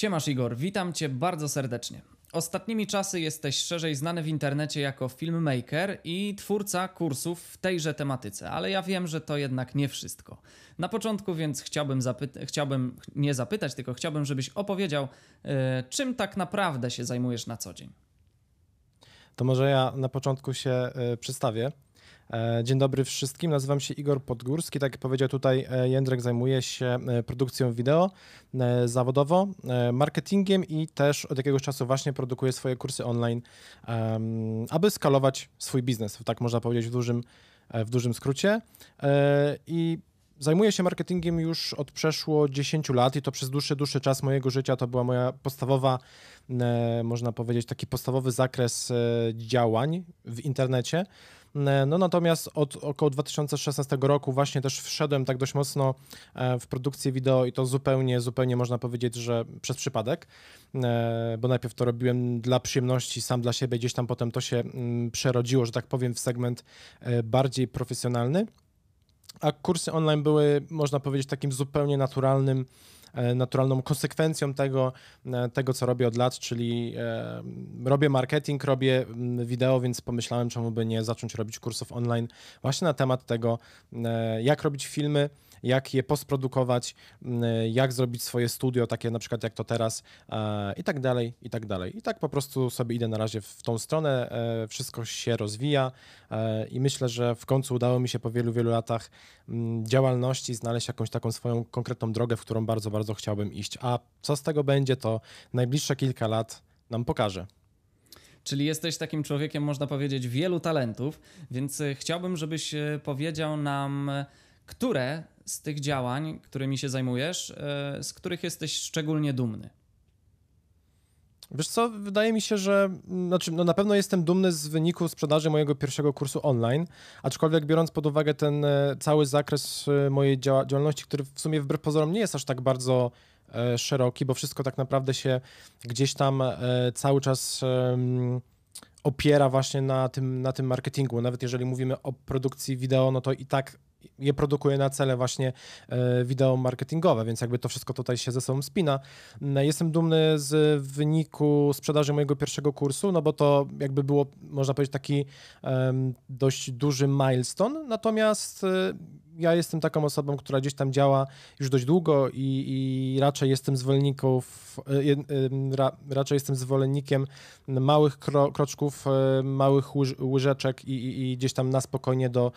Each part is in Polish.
Siemasz Igor, witam Cię bardzo serdecznie. Ostatnimi czasy jesteś szerzej znany w internecie jako filmmaker i twórca kursów w tejże tematyce, ale ja wiem, że to jednak nie wszystko. Na początku więc chciałbym, zapyta- chciałbym nie zapytać, tylko chciałbym, żebyś opowiedział, yy, czym tak naprawdę się zajmujesz na co dzień. To może ja na początku się y, przedstawię. E, dzień dobry wszystkim, nazywam się Igor Podgórski. Tak jak powiedział tutaj e, Jędrek, zajmuję się e, produkcją wideo zawodowo, marketingiem i też od jakiegoś czasu właśnie produkuję swoje kursy online, aby skalować swój biznes, tak można powiedzieć w dużym, w dużym skrócie. I Zajmuję się marketingiem już od przeszło 10 lat i to przez dłuższy, dłuższy czas mojego życia to była moja podstawowa, można powiedzieć, taki podstawowy zakres działań w internecie. E, no natomiast od około 2016 roku właśnie też wszedłem tak dość mocno e, w produkcję wideo i to zupełnie, zupełnie można powiedzieć, że przez przypadek, e, bo najpierw to robiłem dla przyjemności, sam dla siebie, gdzieś tam potem to się mm, przerodziło, że tak powiem, w segment bardziej profesjonalny. A kursy online były, można powiedzieć, takim zupełnie naturalnym naturalną konsekwencją tego, e, tego, co robię od lat, czyli e, robię marketing, robię mm, wideo, więc pomyślałem, czemu by nie zacząć robić kursów online właśnie na temat tego, jak robić filmy, jak je postprodukować, jak zrobić swoje studio, takie na przykład jak to teraz i tak dalej, i tak dalej. I tak po prostu sobie idę na razie w tą stronę, wszystko się rozwija i myślę, że w końcu udało mi się po wielu, wielu latach działalności znaleźć jakąś taką swoją konkretną drogę, w którą bardzo, bardzo chciałbym iść. A co z tego będzie, to najbliższe kilka lat nam pokaże. Czyli jesteś takim człowiekiem, można powiedzieć, wielu talentów, więc e, chciałbym, żebyś e, powiedział nam, e, które z tych działań, którymi się zajmujesz, z których jesteś szczególnie dumny. Wiesz co, wydaje mi się, że znaczy, no na pewno jestem dumny z wyniku sprzedaży mojego pierwszego kursu online, aczkolwiek biorąc pod uwagę ten e, cały zakres e, mojej działalności, który w sumie wbrew pozorom nie jest aż tak bardzo e, szeroki, bo wszystko tak naprawdę się gdzieś tam e, cały czas e, opiera właśnie na tym, na tym marketingu. Nawet jeżeli mówimy o produkcji wideo, no to i tak je produkuje na cele właśnie e, wideo marketingowe, więc jakby to wszystko tutaj się ze sobą spina. Mm, jestem dumny z wyniku sprzedaży mojego pierwszego kursu, no bo to jakby było, można powiedzieć, taki dość duży milestone, natomiast e, ja jestem taką osobą, która gdzieś tam działa już dość długo i, i raczej jestem zwolenników, e, ra, raczej jestem zwolennikiem małych kro, kroczków, małych łyż, łyżeczek i, i, i, gdzieś tam na spokojnie do,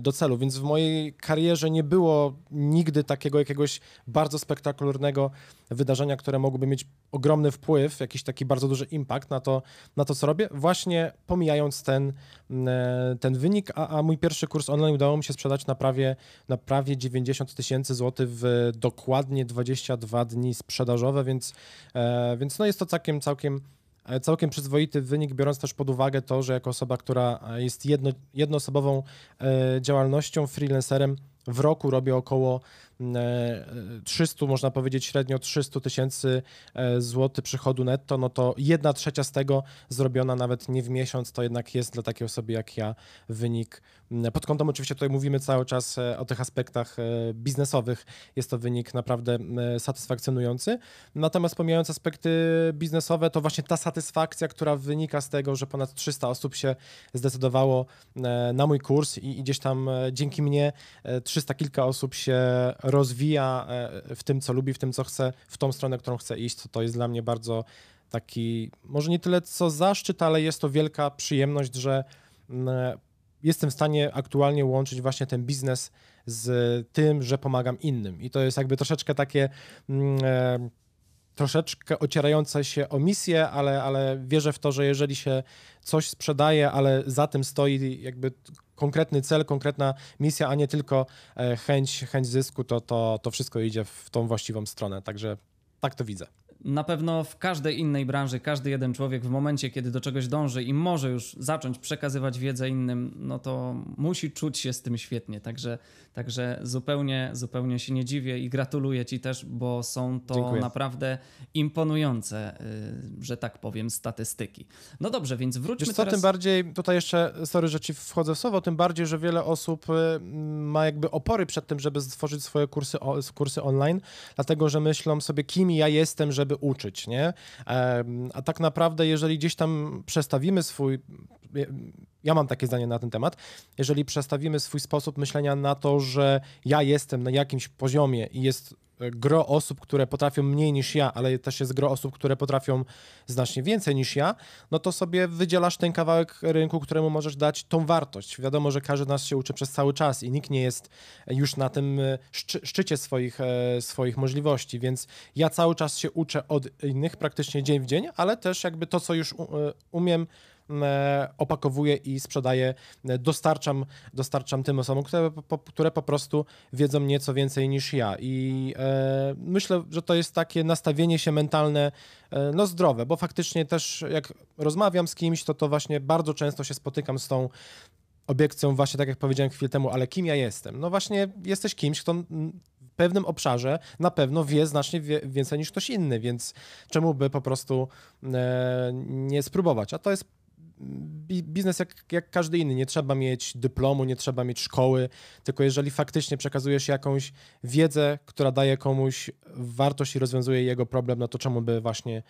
do celu, więc w mojej karierze nie było nigdy takiego jakiegoś bardzo spektakularnego wydarzenia, które mogłoby mieć ogromny wpływ, jakiś taki bardzo duży impact na to, na to co robię, właśnie pomijając ten, e, ten wynik, a, a mój pierwszy kurs online udało mi się sprzedać na prawie, na prawie 90 tysięcy złotych w dokładnie 22 dni sprzedażowe, więc, e, więc no jest to całkiem, całkiem E, całkiem przyzwoity wynik, biorąc też pod uwagę to, że jako osoba, która jest jedno, jednoosobową e, działalnością, freelancerem, w roku robię około 300, można powiedzieć średnio 300 tysięcy e, złotych przychodu netto, no to jedna trzecia z tego zrobiona nawet nie w miesiąc, to jednak jest dla takiej osoby jak ja wynik. Pod kątem oczywiście tutaj mówimy cały czas e, o tych aspektach e, biznesowych, jest to wynik naprawdę satysfakcjonujący. Natomiast pomijając aspekty biznesowe, to właśnie ta satysfakcja, która wynika z tego, że ponad 300 osób się zdecydowało na mój kurs i gdzieś tam dzięki mnie 300 kilka osób się rozwija e, w tym, co lubi, w tym, co chce, w tą stronę, którą chce iść, to, to jest dla mnie bardzo taki, może nie tyle co zaszczyt, ale jest to wielka przyjemność, że mm, jestem w stanie aktualnie łączyć właśnie ten biznes z tym, że pomagam innym. I to jest jakby troszeczkę takie mm, e, troszeczkę ocierające się o misję, ale, ale wierzę w to, że jeżeli się coś sprzedaje, ale za tym stoi jakby konkretny cel, konkretna misja, a nie tylko e, chęć, chęć zysku, to, to, to wszystko idzie w tą właściwą stronę. Także tak to widzę. Na pewno w każdej innej branży, każdy jeden człowiek w momencie, kiedy do czegoś dąży i może już zacząć przekazywać wiedzę innym, no to musi czuć się z tym świetnie. Także, także zupełnie, zupełnie się nie dziwię i gratuluję Ci też, bo są to Dziękuję. naprawdę imponujące, y, że tak powiem, statystyki. No dobrze, więc wróćmy Wiesz co, teraz... tym bardziej, tutaj jeszcze, sorry, że Ci wchodzę w słowo, tym bardziej, że wiele osób y, ma jakby opory przed tym, żeby stworzyć swoje kursy, kursy online, dlatego, że myślą sobie, kim ja jestem, żeby uczyć, nie? A tak naprawdę, jeżeli gdzieś tam przestawimy swój ja mam takie zdanie na ten temat. Jeżeli przestawimy swój sposób myślenia na to, że ja jestem na jakimś poziomie i jest gro osób, które potrafią mniej niż ja, ale też jest gro osób, które potrafią znacznie więcej niż ja, no to sobie wydzielasz ten kawałek rynku, któremu możesz dać tą wartość. Wiadomo, że każdy nas się uczy przez cały czas i nikt nie jest już na tym e, szczy szczycie swoich, e, swoich możliwości, więc ja cały czas się uczę od innych praktycznie dzień w dzień, ale też jakby to, co już e, umiem, opakowuję i sprzedaję, e, dostarczam, dostarczam tym osobom, które po, które po prostu wiedzą nieco więcej niż ja. I e, myślę, że to jest takie nastawienie się mentalne, e, no zdrowe, bo faktycznie też jak rozmawiam z kimś, to to właśnie bardzo często się spotykam z tą obiekcją właśnie tak jak powiedziałem chwilę temu, ale kim ja jestem? No właśnie jesteś kimś, kto w pewnym obszarze na pewno wie znacznie więcej niż ktoś inny, więc czemu by po prostu e, nie spróbować? A to jest biznes jak, jak każdy inny. Nie trzeba mieć dyplomu, nie trzeba mieć szkoły, tylko jeżeli faktycznie przekazujesz jakąś wiedzę, która daje komuś wartość i rozwiązuje jego problem, no to czemu by właśnie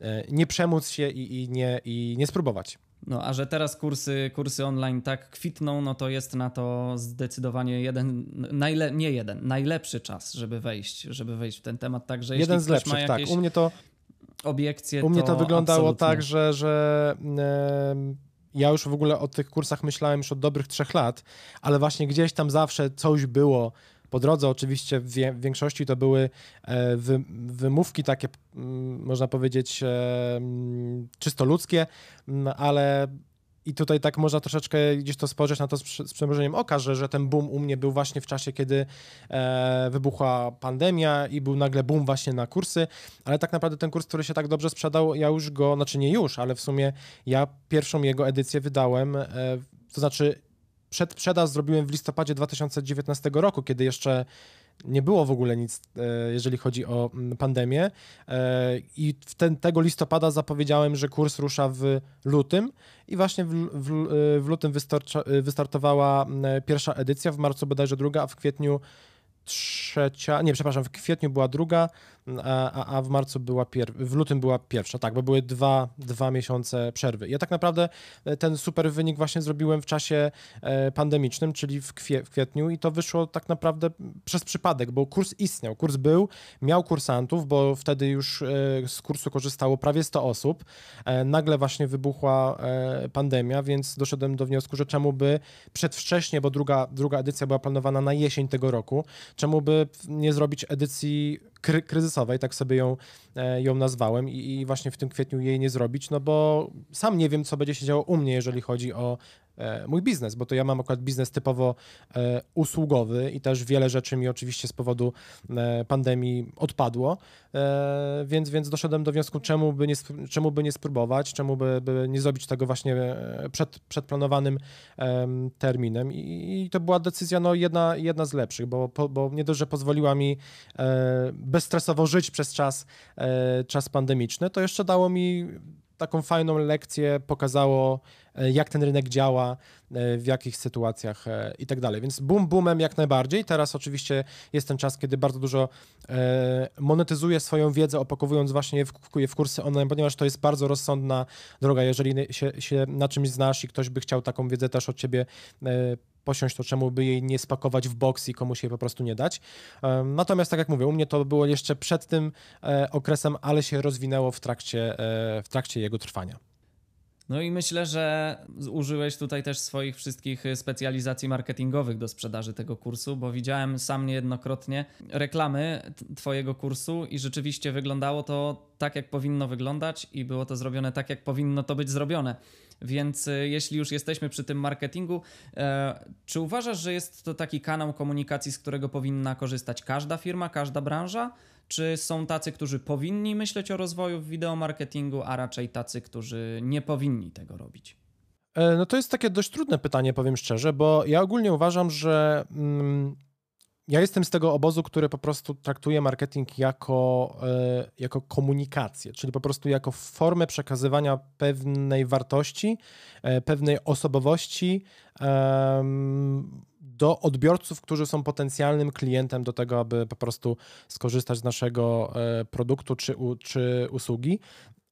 e, nie przemóc się i, i, nie, i nie spróbować. No, a że teraz kursy, kursy online tak kwitną, no to jest na to zdecydowanie jeden, najle, nie jeden, najlepszy czas, żeby wejść, żeby wejść w ten temat. Także jeden z lepszych, tak. U mnie to obiekcje. U mnie to, to wyglądało absolutnie. tak, że, że ja już w ogóle o tych kursach myślałem już od dobrych trzech lat, ale właśnie gdzieś tam zawsze coś było po drodze. Oczywiście w większości to były e, wy, wymówki takie, można powiedzieć, czysto ludzkie, ale i tutaj tak można troszeczkę gdzieś to spojrzeć na to z, przymrużeniem oka, że, że ten boom u mnie był właśnie w czasie, kiedy e, wybuchła pandemia i był nagle boom właśnie na kursy, ale tak naprawdę ten kurs, który się tak dobrze sprzedał, ja już go, znaczy nie już, ale w sumie ja pierwszą jego edycję wydałem, e, to znaczy przedsprzedaż zrobiłem w listopadzie 2019 roku, kiedy jeszcze nie było w ogóle nic, e, jeżeli chodzi o mm, pandemię. E, I w ten, tego listopada zapowiedziałem, że kurs rusza w lutym i właśnie w, w, e, w lutym wystartowała pierwsza edycja, w marcu bodajże druga, a w kwietniu trzecia, nie, przepraszam, w kwietniu była druga, a, a w marcu była pierwsza, w lutym była pierwsza, tak, bo były dwa, dwa miesiące przerwy. Ja tak naprawdę e, ten super wynik właśnie zrobiłem w czasie e, pandemicznym, czyli w, kwie, w kwietniu i to wyszło tak naprawdę przez przypadek, bo kurs istniał, kurs był, miał kursantów, bo wtedy już e, z kursu korzystało prawie 100 osób. Nagle właśnie wybuchła pandemia, więc doszedłem do wniosku, że czemu by przedwcześnie, bo druga, druga edycja była planowana na jesień tego roku, czemu by nie zrobić edycji kry kryzysowej, tak sobie ją, e, ją nazwałem i, i właśnie w tym kwietniu jej nie zrobić, no bo sam nie wiem, co będzie się działo u mnie, jeżeli chodzi o mój biznes, bo to ja mam akurat biznes typowo e, usługowy i też wiele rzeczy mi oczywiście z powodu e, pandemii odpadło, więc, więc doszedłem do wniosku, czemu by nie, czemu by nie spróbować, czemu by, by nie zrobić tego właśnie przed, przed planowanym terminem. I, i to była decyzja no, jedna, jedna z lepszych, bo, bo nie dość, że pozwoliła mi bezstresowo żyć przez czas, czas pandemiczny, to jeszcze dało mi taką fajną lekcję, pokazało e, jak ten rynek działa, e, w jakich sytuacjach e, i tak dalej. Więc boom boomem jak najbardziej. Teraz oczywiście jest ten czas, kiedy bardzo dużo monetyzuję swoją wiedzę, opakowując właśnie w, w kursy online, ponieważ to jest bardzo rozsądna droga. Jeżeli się, się na czymś znasz i ktoś by chciał taką wiedzę też od ciebie posiąść, to czemu by jej nie spakować w box i komuś jej po prostu nie dać. Natomiast tak jak mówię, u mnie to było jeszcze przed tym e, okresem, ale się rozwinęło w trakcie, e, w trakcie jego trwania. No i myślę, że użyłeś tutaj też swoich wszystkich specjalizacji marketingowych do sprzedaży tego kursu, bo widziałem sam niejednokrotnie reklamy Twojego kursu i rzeczywiście wyglądało to tak, jak powinno wyglądać i było to zrobione tak, jak powinno to być zrobione. Więc e, jeśli już jesteśmy przy tym marketingu, e, czy uważasz, że jest to taki kanał komunikacji, z którego powinna korzystać każda firma, każda branża? Czy są tacy, którzy powinni myśleć o rozwoju w wideomarketingu, a raczej tacy, którzy nie powinni tego robić? E, no to jest takie dość trudne pytanie, powiem szczerze, bo ja ogólnie uważam, że mm, ja jestem z tego obozu, który po prostu traktuje marketing jako, e, jako komunikację, czyli po prostu jako formę przekazywania pewnej wartości, e, pewnej osobowości do odbiorców, którzy są potencjalnym klientem do tego, aby po prostu skorzystać z naszego e, produktu czy, czy usługi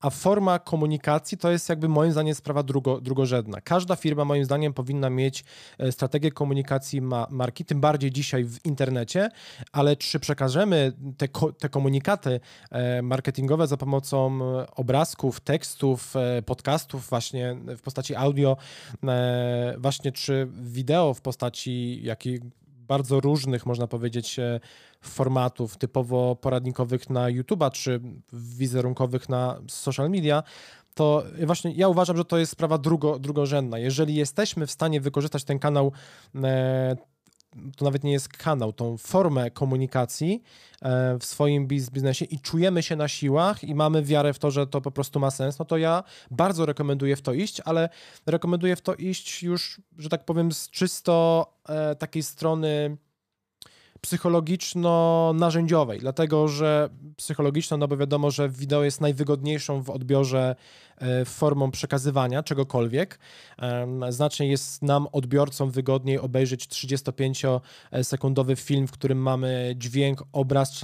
a forma komunikacji to jest jakby moim zdaniem sprawa drugo, drugorzędna. Każda firma moim zdaniem powinna mieć e, strategię komunikacji ma, marki, tym bardziej dzisiaj w internecie, ale czy przekażemy te, te komunikaty e, marketingowe za pomocą obrazków, tekstów, e, podcastów właśnie w postaci audio, właśnie czy wideo w postaci jakiej bardzo różnych, można powiedzieć, e, formatów typowo poradnikowych na YouTube'a czy wizerunkowych na social media, to właśnie ja uważam, że to jest sprawa drugo, drugorzędna. Jeżeli jesteśmy w stanie wykorzystać ten kanał e, to nawet nie jest kanał, tą formę komunikacji e, w swoim biznesie i czujemy się na siłach i mamy wiarę w to, że to po prostu ma sens, no to ja bardzo rekomenduję w to iść, ale rekomenduję w to iść już, że tak powiem, z czysto e, takiej strony psychologiczno-narzędziowej, dlatego że psychologiczna, no bo wiadomo, że wideo jest najwygodniejszą w odbiorze e, formą przekazywania czegokolwiek. Znacznie jest nam, odbiorcom, wygodniej obejrzeć 35-sekundowy film, w którym mamy dźwięk, obraz,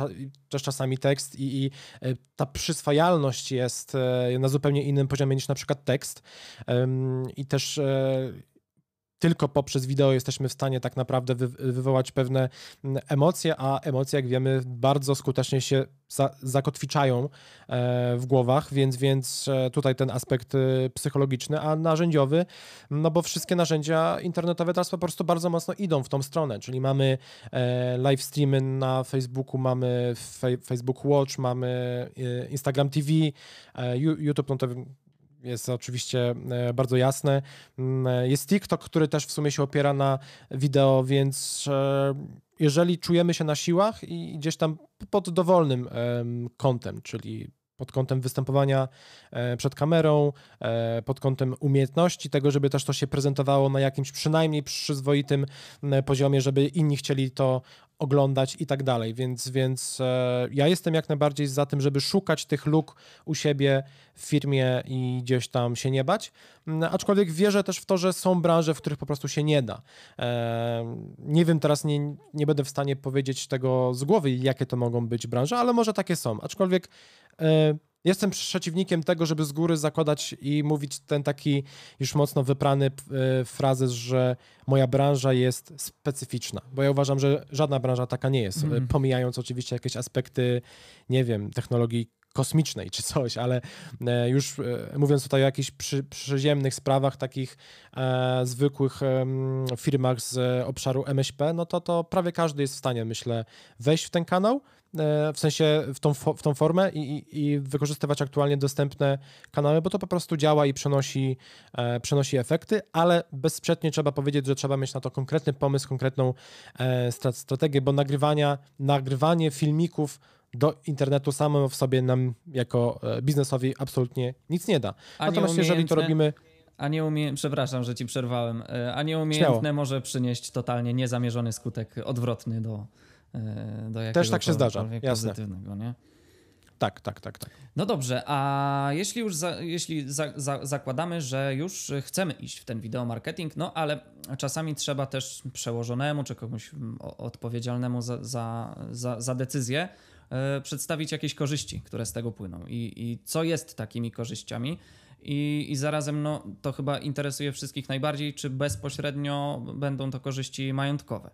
też czasami tekst i, i e, ta przyswajalność jest e, na zupełnie innym poziomie niż na przykład tekst. I też tylko poprzez wideo jesteśmy w stanie tak naprawdę wy, wywołać pewne mm, emocje, a emocje, jak wiemy, bardzo skutecznie się za, zakotwiczają e, w głowach, więc, więc e, tutaj ten aspekt e, psychologiczny, a narzędziowy, no bo wszystkie narzędzia internetowe teraz po prostu bardzo mocno idą w tą stronę, czyli mamy live streamy na Facebooku, mamy Facebook Watch, mamy Instagram TV, YouTube, no to jest oczywiście e, bardzo jasne. Mm, jest TikTok, który też w sumie się opiera na wideo, więc e, jeżeli czujemy się na siłach i gdzieś tam pod dowolnym kątem, czyli pod kątem występowania e, przed kamerą, pod kątem umiejętności tego, żeby też to się prezentowało na jakimś przynajmniej przyzwoitym poziomie, żeby inni chcieli to oglądać i tak dalej. Więc, więc e, ja jestem jak najbardziej za tym, żeby szukać tych luk u siebie w firmie i gdzieś tam się nie bać. Mm, aczkolwiek wierzę też w to, że są branże, w których po prostu się nie da. E, nie wiem, teraz nie, nie będę w stanie powiedzieć tego z głowy, jakie to mogą być branże, ale może takie są. Aczkolwiek e, Jestem przeciwnikiem tego, żeby z góry zakładać i mówić ten taki już mocno wyprany e, frazes, że moja branża jest specyficzna, bo ja uważam, że żadna branża taka nie jest, mm. pomijając oczywiście jakieś aspekty, nie wiem, technologii kosmicznej czy coś, ale e, już e, mówiąc tutaj o jakichś przy, przyziemnych sprawach, takich e, zwykłych e, firmach z obszaru MŚP, no to, to prawie każdy jest w stanie, myślę, wejść w ten kanał, w sensie w tą, w tą formę i, i, wykorzystywać aktualnie dostępne kanały, bo to po prostu działa i przenosi, e, przenosi efekty, ale bezsprzecznie trzeba powiedzieć, że trzeba mieć na to konkretny pomysł, konkretną e, strategię, bo nagrywania, nagrywanie filmików do internetu samo w sobie nam jako biznesowi absolutnie nic nie da. A Natomiast jeżeli to robimy... A nieumie... Przepraszam, że ci przerwałem. A nieumiejętne Śmiało. może przynieść totalnie niezamierzony skutek odwrotny do, E, do Też tak się zdarza, jasne. Nie? Tak, tak, tak, tak. No dobrze, a jeśli już za, jeśli za, za, zakładamy, że już chcemy iść w ten wideomarketing, no ale czasami trzeba też przełożonemu czy komuś odpowiedzialnemu za, za, za, za decyzję e, przedstawić jakieś korzyści, które z tego płyną i, i co jest takimi korzyściami. I, I zarazem no, to chyba interesuje wszystkich najbardziej, czy bezpośrednio będą to korzyści majątkowe.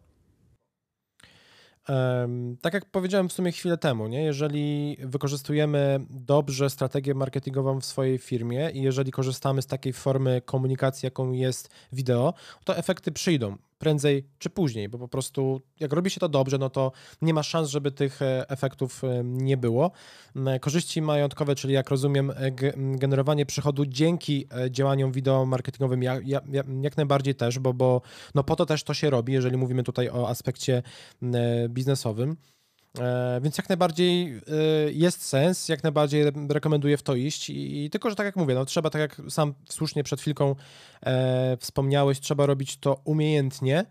Tak jak powiedziałem w sumie chwilę temu, nie? jeżeli wykorzystujemy dobrze strategię marketingową w swojej firmie i jeżeli korzystamy z takiej formy komunikacji, jaką jest wideo, to efekty przyjdą prędzej czy później, bo po prostu jak robi się to dobrze, no to nie ma szans, żeby tych e, efektów e, nie było. Korzyści majątkowe, czyli jak rozumiem, e, generowanie przychodu dzięki działaniom wideo marketingowym, jak, jak najbardziej też, bo, bo no po to też to się robi, jeżeli mówimy tutaj o aspekcie biznesowym. E, więc jak najbardziej e, jest sens, jak najbardziej rekomenduję w to iść. I, tylko, że tak jak mówię, no trzeba, tak jak sam słusznie przed chwilką e, wspomniałeś, trzeba robić to umiejętnie,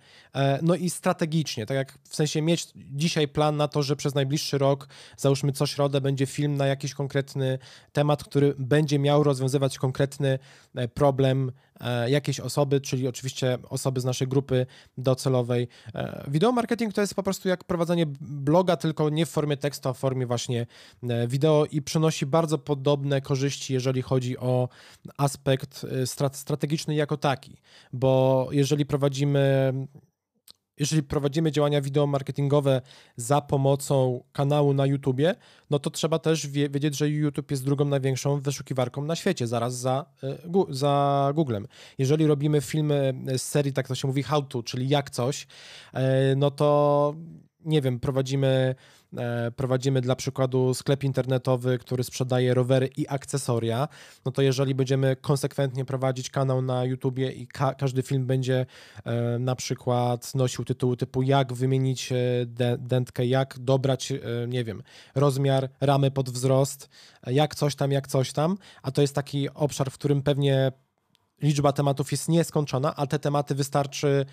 no i strategicznie. Tak jak w sensie mieć dzisiaj plan na to, że przez najbliższy rok, załóżmy co środę, będzie film na jakiś konkretny temat, który będzie miał rozwiązywać konkretny problem jakieś osoby, czyli oczywiście osoby z naszej grupy docelowej. E, wideo marketing to jest po prostu jak prowadzenie bloga, tylko nie w formie tekstu, a w formie właśnie e, wideo i przynosi bardzo podobne korzyści, jeżeli chodzi o aspekt strategiczny jako taki, bo jeżeli prowadzimy jeżeli prowadzimy działania wideo marketingowe za pomocą kanału na YouTubie, no to trzeba też wie, wiedzieć, że YouTube jest drugą największą wyszukiwarką na świecie, zaraz za, e, za Googlem. Jeżeli robimy filmy z serii, tak to się mówi, how to, czyli jak coś, e, no to nie wiem, prowadzimy E, prowadzimy dla przykładu sklep internetowy, który sprzedaje rowery i akcesoria, no to jeżeli będziemy konsekwentnie prowadzić kanał na YouTubie i ka każdy film będzie e, na przykład nosił tytuły typu jak wymienić e, dętkę, jak dobrać, nie wiem, rozmiar ramy pod wzrost, jak coś tam, jak coś tam, a to jest taki obszar, w którym pewnie liczba tematów jest nieskończona, a te tematy wystarczy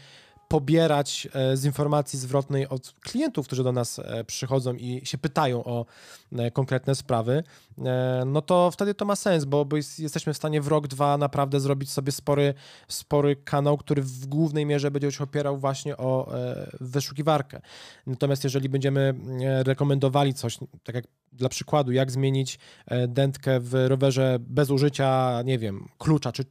pobierać e, z informacji zwrotnej od klientów, którzy do nas e, przychodzą i się pytają o e, konkretne sprawy, no to wtedy to ma sens, bo, jesteśmy w stanie w rok, dwa naprawdę zrobić sobie spory, spory kanał, który w głównej mierze będzie się opierał właśnie o wyszukiwarkę. Natomiast jeżeli będziemy rekomendowali coś, tak jak dla przykładu, jak zmienić dętkę w rowerze bez użycia, nie wiem, klucza czy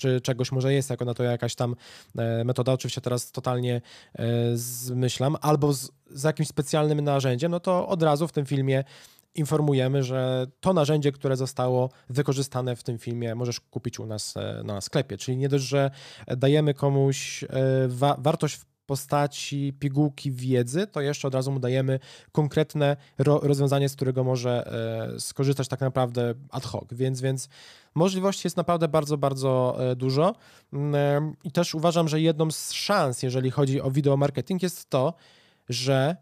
czy czegoś może jest jako na to jakaś tam e, metoda, oczywiście teraz totalnie e, zmyślam, albo z, z jakimś specjalnym narzędziem, no to od razu w tym filmie informujemy, że to narzędzie, które zostało wykorzystane w tym filmie, możesz kupić u nas e, na sklepie. Czyli nie dość, że dajemy komuś wa wartość w postaci pigułki wiedzy, to jeszcze od razu mu dajemy konkretne ro rozwiązanie, z którego może skorzystać tak naprawdę ad hoc. Więc, więc możliwości jest naprawdę bardzo, bardzo e, dużo. Mm, e, I też uważam, że jedną z szans, jeżeli chodzi o wideo marketing, jest to, że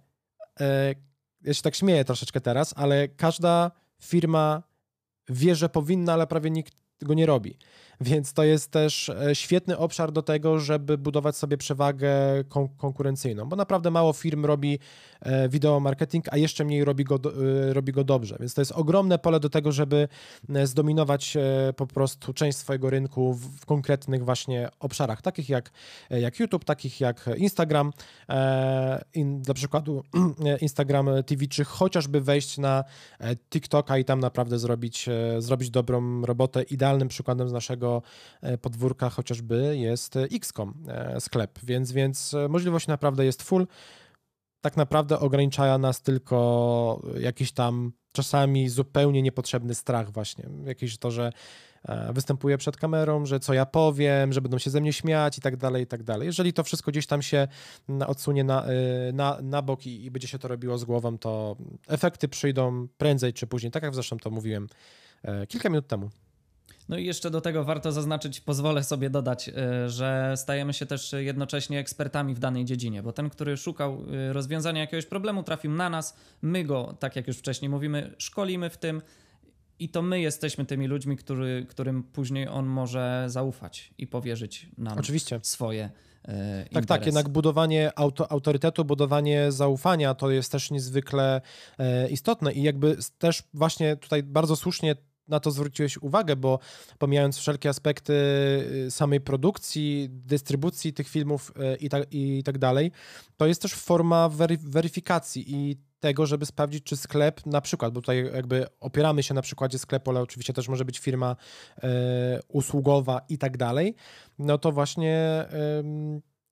ja się tak śmieję troszeczkę teraz, ale każda firma wie, że powinna, ale prawie nikt tego nie robi. Więc to jest też e, świetny obszar do tego, żeby budować sobie przewagę kon konkurencyjną, bo naprawdę mało firm robi e, wideo marketing, a jeszcze mniej robi go, e, robi go dobrze. Więc to jest ogromne pole do tego, żeby zdominować po prostu część swojego rynku w konkretnych właśnie obszarach, takich jak, jak YouTube, takich jak Instagram, in, dla przykładu Instagram TV, czy chociażby wejść na TikToka i tam naprawdę zrobić, zrobić dobrą robotę. Idealnym przykładem z naszego e, podwórka chociażby jest XCOM e, sklep, więc, więc e, możliwość naprawdę jest full. Tak naprawdę ogranicza nas tylko jakiś tam czasami zupełnie niepotrzebny strach właśnie. Jakieś to, że występuję przed kamerą, że co ja powiem, że będą się ze mnie śmiać i tak dalej, i tak dalej. Jeżeli to wszystko gdzieś tam się odsunie na, na, na bok i, i będzie się to robiło z głową, to efekty przyjdą prędzej czy później, tak jak zresztą to mówiłem kilka minut temu. No i jeszcze do tego warto zaznaczyć, pozwolę sobie dodać, y, że stajemy się też jednocześnie ekspertami w danej dziedzinie, bo ten, który szukał y, rozwiązania jakiegoś problemu, trafił na nas, my go, tak jak już wcześniej mówimy, szkolimy w tym. I to my jesteśmy tymi ludźmi, który, którym później on może zaufać i powierzyć nam Oczywiście. swoje e, tak, tak, jednak budowanie auto, autorytetu, budowanie zaufania to jest też niezwykle e, istotne i jakby też właśnie tutaj bardzo słusznie na to zwróciłeś uwagę, bo pomijając wszelkie aspekty y, samej produkcji, dystrybucji tych filmów y, i tak, i tak dalej, to jest też forma weryfikacji i tego, żeby sprawdzić, czy sklep, na przykład, bo tutaj jakby opieramy się na przykładzie sklepu, ale oczywiście też może być firma e, usługowa i tak dalej, no to właśnie e,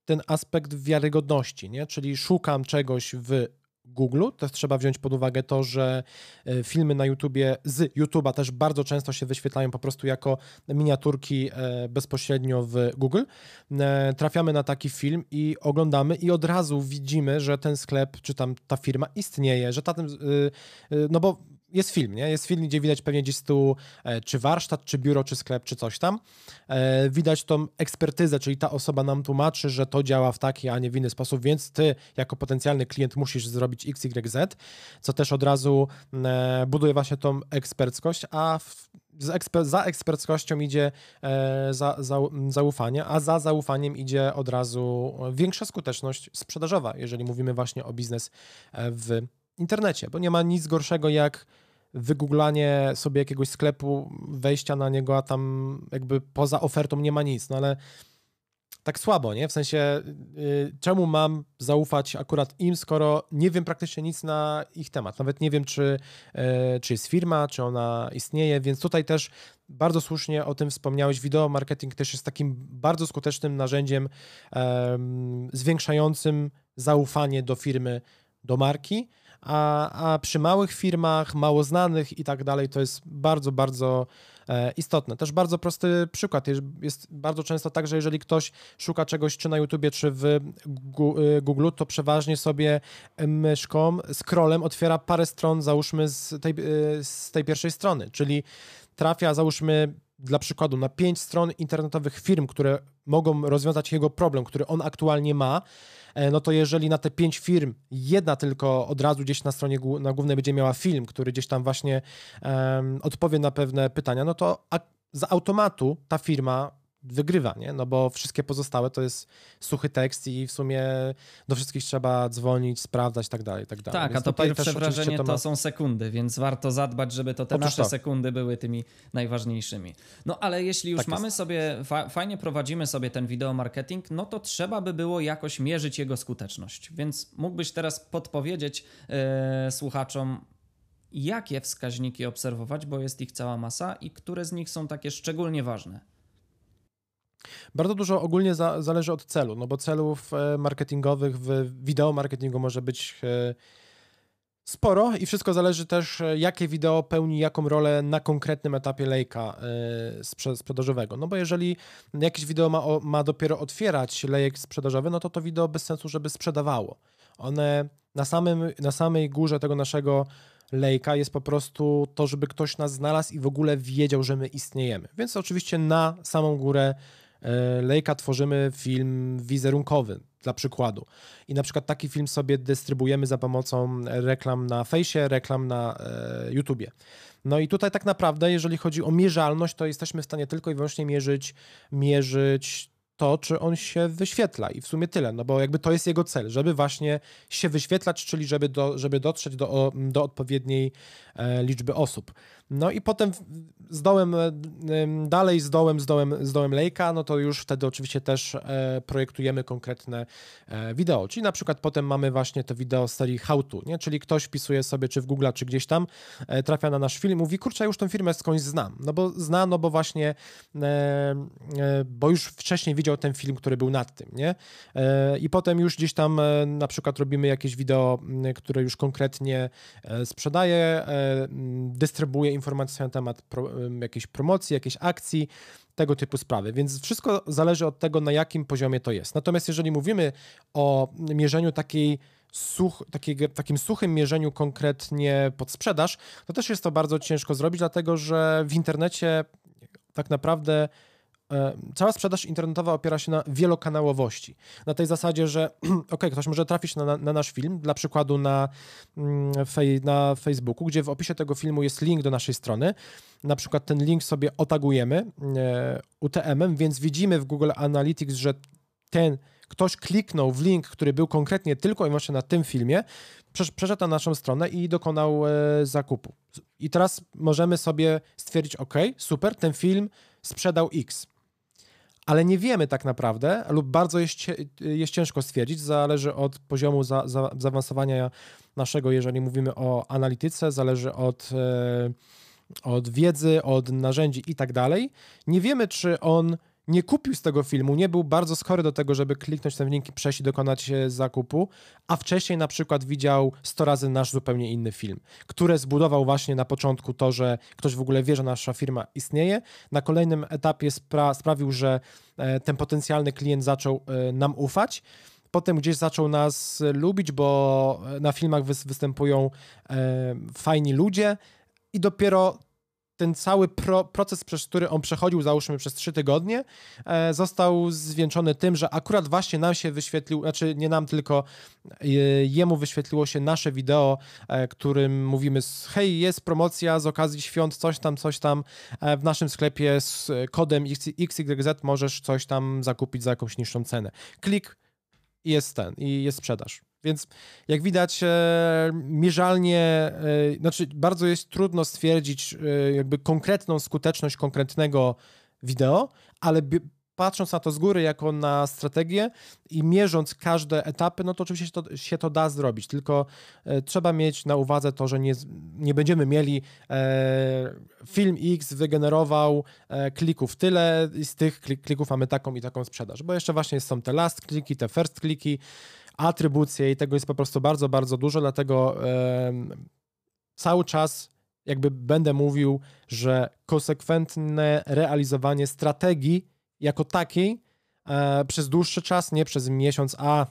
ten aspekt wiarygodności, nie? czyli szukam czegoś w Google. Też trzeba wziąć pod uwagę to, że e, filmy na YouTubie z YouTube'a też bardzo często się wyświetlają po prostu jako miniaturki e, bezpośrednio w Google. E, trafiamy na taki film i oglądamy i od razu widzimy, że ten sklep czy tam ta firma istnieje, że ta, no bo jest film, nie? Jest film, gdzie widać pewnie gdzieś z tyłu e, czy warsztat, czy biuro, czy sklep, czy coś tam. E, widać tą ekspertyzę, czyli ta osoba nam tłumaczy, że to działa w taki, a nie w inny sposób, więc ty jako potencjalny klient musisz zrobić X, Y, Z, co też od razu e, buduje właśnie tą eksperckość, a w, eksper za eksperckością idzie za, za, zaufanie, a za zaufaniem idzie od razu większa skuteczność sprzedażowa, jeżeli mówimy właśnie o biznes w internecie, bo nie ma nic gorszego jak wygooglanie sobie jakiegoś sklepu, wejścia na niego, a tam jakby poza ofertą nie ma nic, no ale tak słabo, nie? W sensie, yy, czemu mam zaufać akurat im, skoro nie wiem praktycznie nic na ich temat. Nawet nie wiem, czy, yy, czy jest firma, czy ona istnieje, więc tutaj też bardzo słusznie o tym wspomniałeś. Wideo marketing też jest takim bardzo skutecznym narzędziem yy, zwiększającym zaufanie do firmy, do marki a, a przy małych firmach, mało znanych i tak dalej, to jest bardzo, bardzo e, istotne. Też bardzo prosty przykład. Jest, bardzo często tak, że jeżeli ktoś szuka czegoś czy na YouTubie, czy w e, Google, to przeważnie sobie myszką, scrollem otwiera parę stron, załóżmy z tej, e, z tej pierwszej strony, czyli trafia, załóżmy dla przykładu, na pięć stron internetowych firm, które mogą rozwiązać jego problem, który on aktualnie ma, E, no to jeżeli na te pięć firm jedna tylko od razu gdzieś na stronie na głównej będzie miała film, który gdzieś tam właśnie um, odpowie na pewne pytania, no to z automatu ta firma wygrywa, nie? No bo wszystkie pozostałe to jest suchy tekst i w sumie do wszystkich trzeba dzwonić, sprawdzać i tak dalej, tak dalej. Tak, więc a to pierwsze wrażenie to, ma... to, są sekundy, więc warto zadbać, żeby to te Otóż nasze to. sekundy były tymi najważniejszymi. No ale jeśli już tak mamy jest. sobie, fa fajnie prowadzimy sobie ten wideo marketing, no to trzeba by było jakoś mierzyć jego skuteczność. Więc mógłbyś teraz podpowiedzieć yy, słuchaczom, jakie wskaźniki obserwować, bo jest ich cała masa i które z nich są takie szczególnie ważne. Bardzo dużo ogólnie za, zależy od celu, no bo celów e, marketingowych w wideo marketingu może być e, sporo i wszystko zależy też, e, jakie wideo pełni jaką rolę na konkretnym etapie lejka sprzedażowego. No bo jeżeli jakieś wideo ma, ma dopiero otwierać lejek sprzedażowy, no to to wideo bez sensu, żeby sprzedawało. One na, samym, na samej górze tego naszego lejka jest po prostu to, żeby ktoś nas znalazł i w ogóle wiedział, że my istniejemy. Więc oczywiście na samą górę Lejka tworzymy film wizerunkowy, dla przykładu. I na przykład taki film sobie dystrybuujemy za pomocą reklam na fejsie, reklam na e, YouTubie. No i tutaj tak naprawdę, jeżeli chodzi o mierzalność, to jesteśmy w stanie tylko i wyłącznie mierzyć, mierzyć to, czy on się wyświetla i w sumie tyle, no bo jakby to jest jego cel, żeby właśnie się wyświetlać, czyli żeby, do, żeby dotrzeć do, do odpowiedniej e, liczby osób. No i potem z dołem, e, dalej z dołem, z dołem, z dołem lejka, no to już wtedy oczywiście też e, projektujemy konkretne e, wideo, czyli na przykład potem mamy właśnie to wideo z serii how to, nie? czyli ktoś wpisuje sobie czy w Google, czy gdzieś tam, trafia na nasz film, mówi, kurczę, już tę firmę skądś znam, no bo zna, no bo właśnie, bo już wcześniej widział ten film, który był nad tym, nie? I potem już gdzieś tam na przykład robimy jakieś wideo, które już konkretnie sprzedaje, dystrybuuje informacje na temat pro, jakiejś promocji, jakiejś akcji, tego typu sprawy. Więc wszystko zależy od tego, na jakim poziomie to jest. Natomiast jeżeli mówimy o mierzeniu takiej such, takiej, takim suchym mierzeniu konkretnie pod sprzedaż, to też jest to bardzo ciężko zrobić, dlatego że w internecie tak naprawdę cała sprzedaż internetowa opiera się na wielokanałowości. Na tej zasadzie, że ok, ktoś może trafić na, na nasz film, dla przykładu na, mm, na Facebooku, gdzie w opisie tego filmu jest link do naszej strony. Na przykład ten link sobie otagujemy e, UTM-em, więc widzimy w Google Analytics, że ten ktoś kliknął w link, który był konkretnie tylko i wyłącznie na tym filmie, przeszedł na naszą stronę i dokonał e, zakupu. I teraz możemy sobie stwierdzić, ok, super, ten film sprzedał X ale nie wiemy tak naprawdę, lub bardzo jest, jest ciężko stwierdzić, zależy od poziomu za, za, zaawansowania naszego, jeżeli mówimy o analityce, zależy od, e, od wiedzy, od narzędzi i tak dalej. Nie wiemy, czy on nie kupił z tego filmu, nie był bardzo skory do tego, żeby kliknąć ten link i przejść i dokonać zakupu, a wcześniej na przykład widział 100 razy nasz zupełnie inny film, który zbudował właśnie na początku to, że ktoś w ogóle wie, że nasza firma istnieje. Na kolejnym etapie spra sprawił, że e, ten potencjalny klient zaczął e, nam ufać potem gdzieś zaczął nas lubić, bo na filmach występują e, fajni ludzie i dopiero ten cały pro, proces, przez który on przechodził, załóżmy przez trzy tygodnie, e, został zwieńczony tym, że akurat właśnie nam się wyświetlił, znaczy nie nam, tylko e, jemu wyświetliło się nasze wideo, e, którym mówimy, hej, jest promocja z okazji świąt, coś tam, coś tam, e, w naszym sklepie z kodem XYZ możesz coś tam zakupić za jakąś niższą cenę. Klik jest ten, i jest sprzedaż. Więc jak widać, e, mierzalnie, e, znaczy bardzo jest trudno stwierdzić e, jakby konkretną skuteczność konkretnego wideo, ale patrząc na to z góry jako na strategię i mierząc każde etapy, no to oczywiście się to, się to da zrobić, tylko trzeba mieć na uwadze to, że nie, nie będziemy mieli e, film X wygenerował e, klików tyle i z tych klików mamy taką i taką sprzedaż, bo jeszcze właśnie są te last kliki, te first kliki, atrybucje i tego jest po prostu bardzo, bardzo dużo, dlatego cały czas jakby będę mówił, że konsekwentne realizowanie strategii jako takiej e, przez dłuższy czas, nie przez miesiąc, a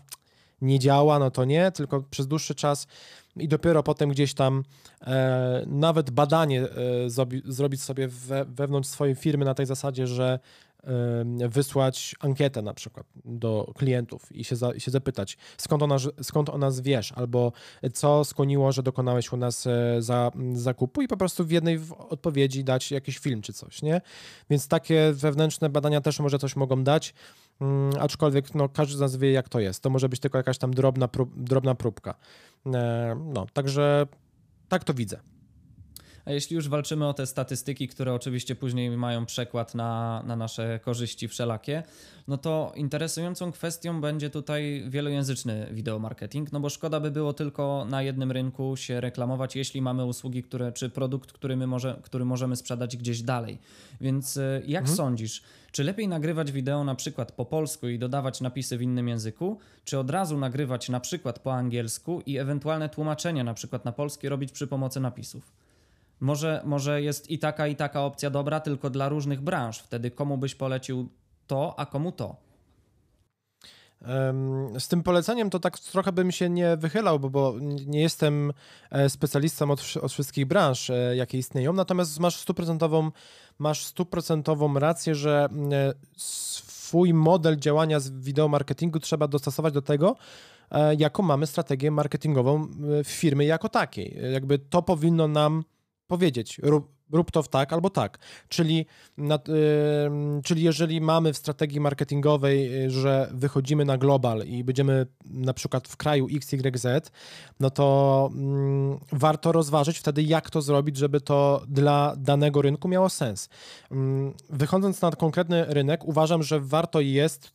nie działa, no to nie, tylko przez dłuższy czas i dopiero potem gdzieś tam e, nawet badanie e, zrobi, zrobić sobie we, wewnątrz swojej firmy na tej zasadzie, że wysłać ankietę na przykład do klientów i się, za, się zapytać, skąd ona, skąd o nas wiesz, albo co skłoniło, że dokonałeś u nas e, za, zakupu i po prostu w jednej odpowiedzi dać jakiś film czy coś, nie? Więc takie wewnętrzne badania też może coś mogą dać, mm, aczkolwiek no, każdy z nas wie, jak to jest. To może być tylko jakaś tam drobna, prób, drobna próbka. E, no, także tak to widzę. A jeśli już walczymy o te statystyki, które oczywiście później mają przekład na, na nasze korzyści wszelakie, no to interesującą kwestią będzie tutaj wielojęzyczny wideomarketing, no bo szkoda by było tylko na jednym rynku się reklamować, jeśli mamy usługi, które, czy produkt, który, my może, który możemy sprzedać gdzieś dalej. Więc y, jak mhm. sądzisz, czy lepiej nagrywać wideo na przykład po polsku i dodawać napisy w innym języku, czy od razu nagrywać na przykład po angielsku i ewentualne tłumaczenia na przykład na polskie robić przy pomocy napisów? Może, może jest i taka, i taka opcja dobra, tylko dla różnych branż. Wtedy komu byś polecił to, a komu to? Z tym poleceniem to tak trochę bym się nie wychylał, bo, nie jestem e, specjalistą od, od, wszystkich branż, e, jakie istnieją, natomiast masz stuprocentową, masz stuprocentową rację, że e, swój model działania z wideo marketingu trzeba dostosować do tego, jaką mamy strategię marketingową w firmy jako takiej. Jakby to powinno nam powiedzieć, rób, rób to w tak albo tak. Czyli, na, yy, czyli jeżeli mamy w strategii marketingowej, y, że wychodzimy na global i będziemy na przykład w kraju XYZ, no to yy, warto rozważyć wtedy, jak to zrobić, żeby to dla danego rynku miało sens. Yy, wychodząc na konkretny rynek, uważam, że warto jest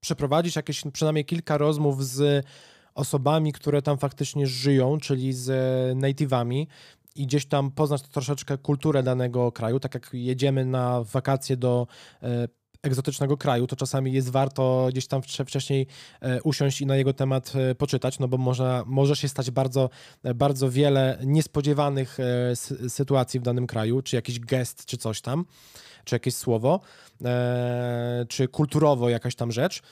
przeprowadzić jakieś przynajmniej kilka rozmów z osobami, które tam faktycznie żyją, czyli z native'ami, i gdzieś tam poznać troszeczkę kulturę danego kraju, tak jak jedziemy na wakacje do e, egzotycznego kraju, to czasami jest warto gdzieś tam wcześniej e, usiąść i na jego temat e, poczytać, no bo może, może się stać bardzo, bardzo wiele niespodziewanych sytuacji w danym kraju, czy jakiś gest, czy coś tam, czy jakieś słowo, czy kulturowo jakaś tam rzecz.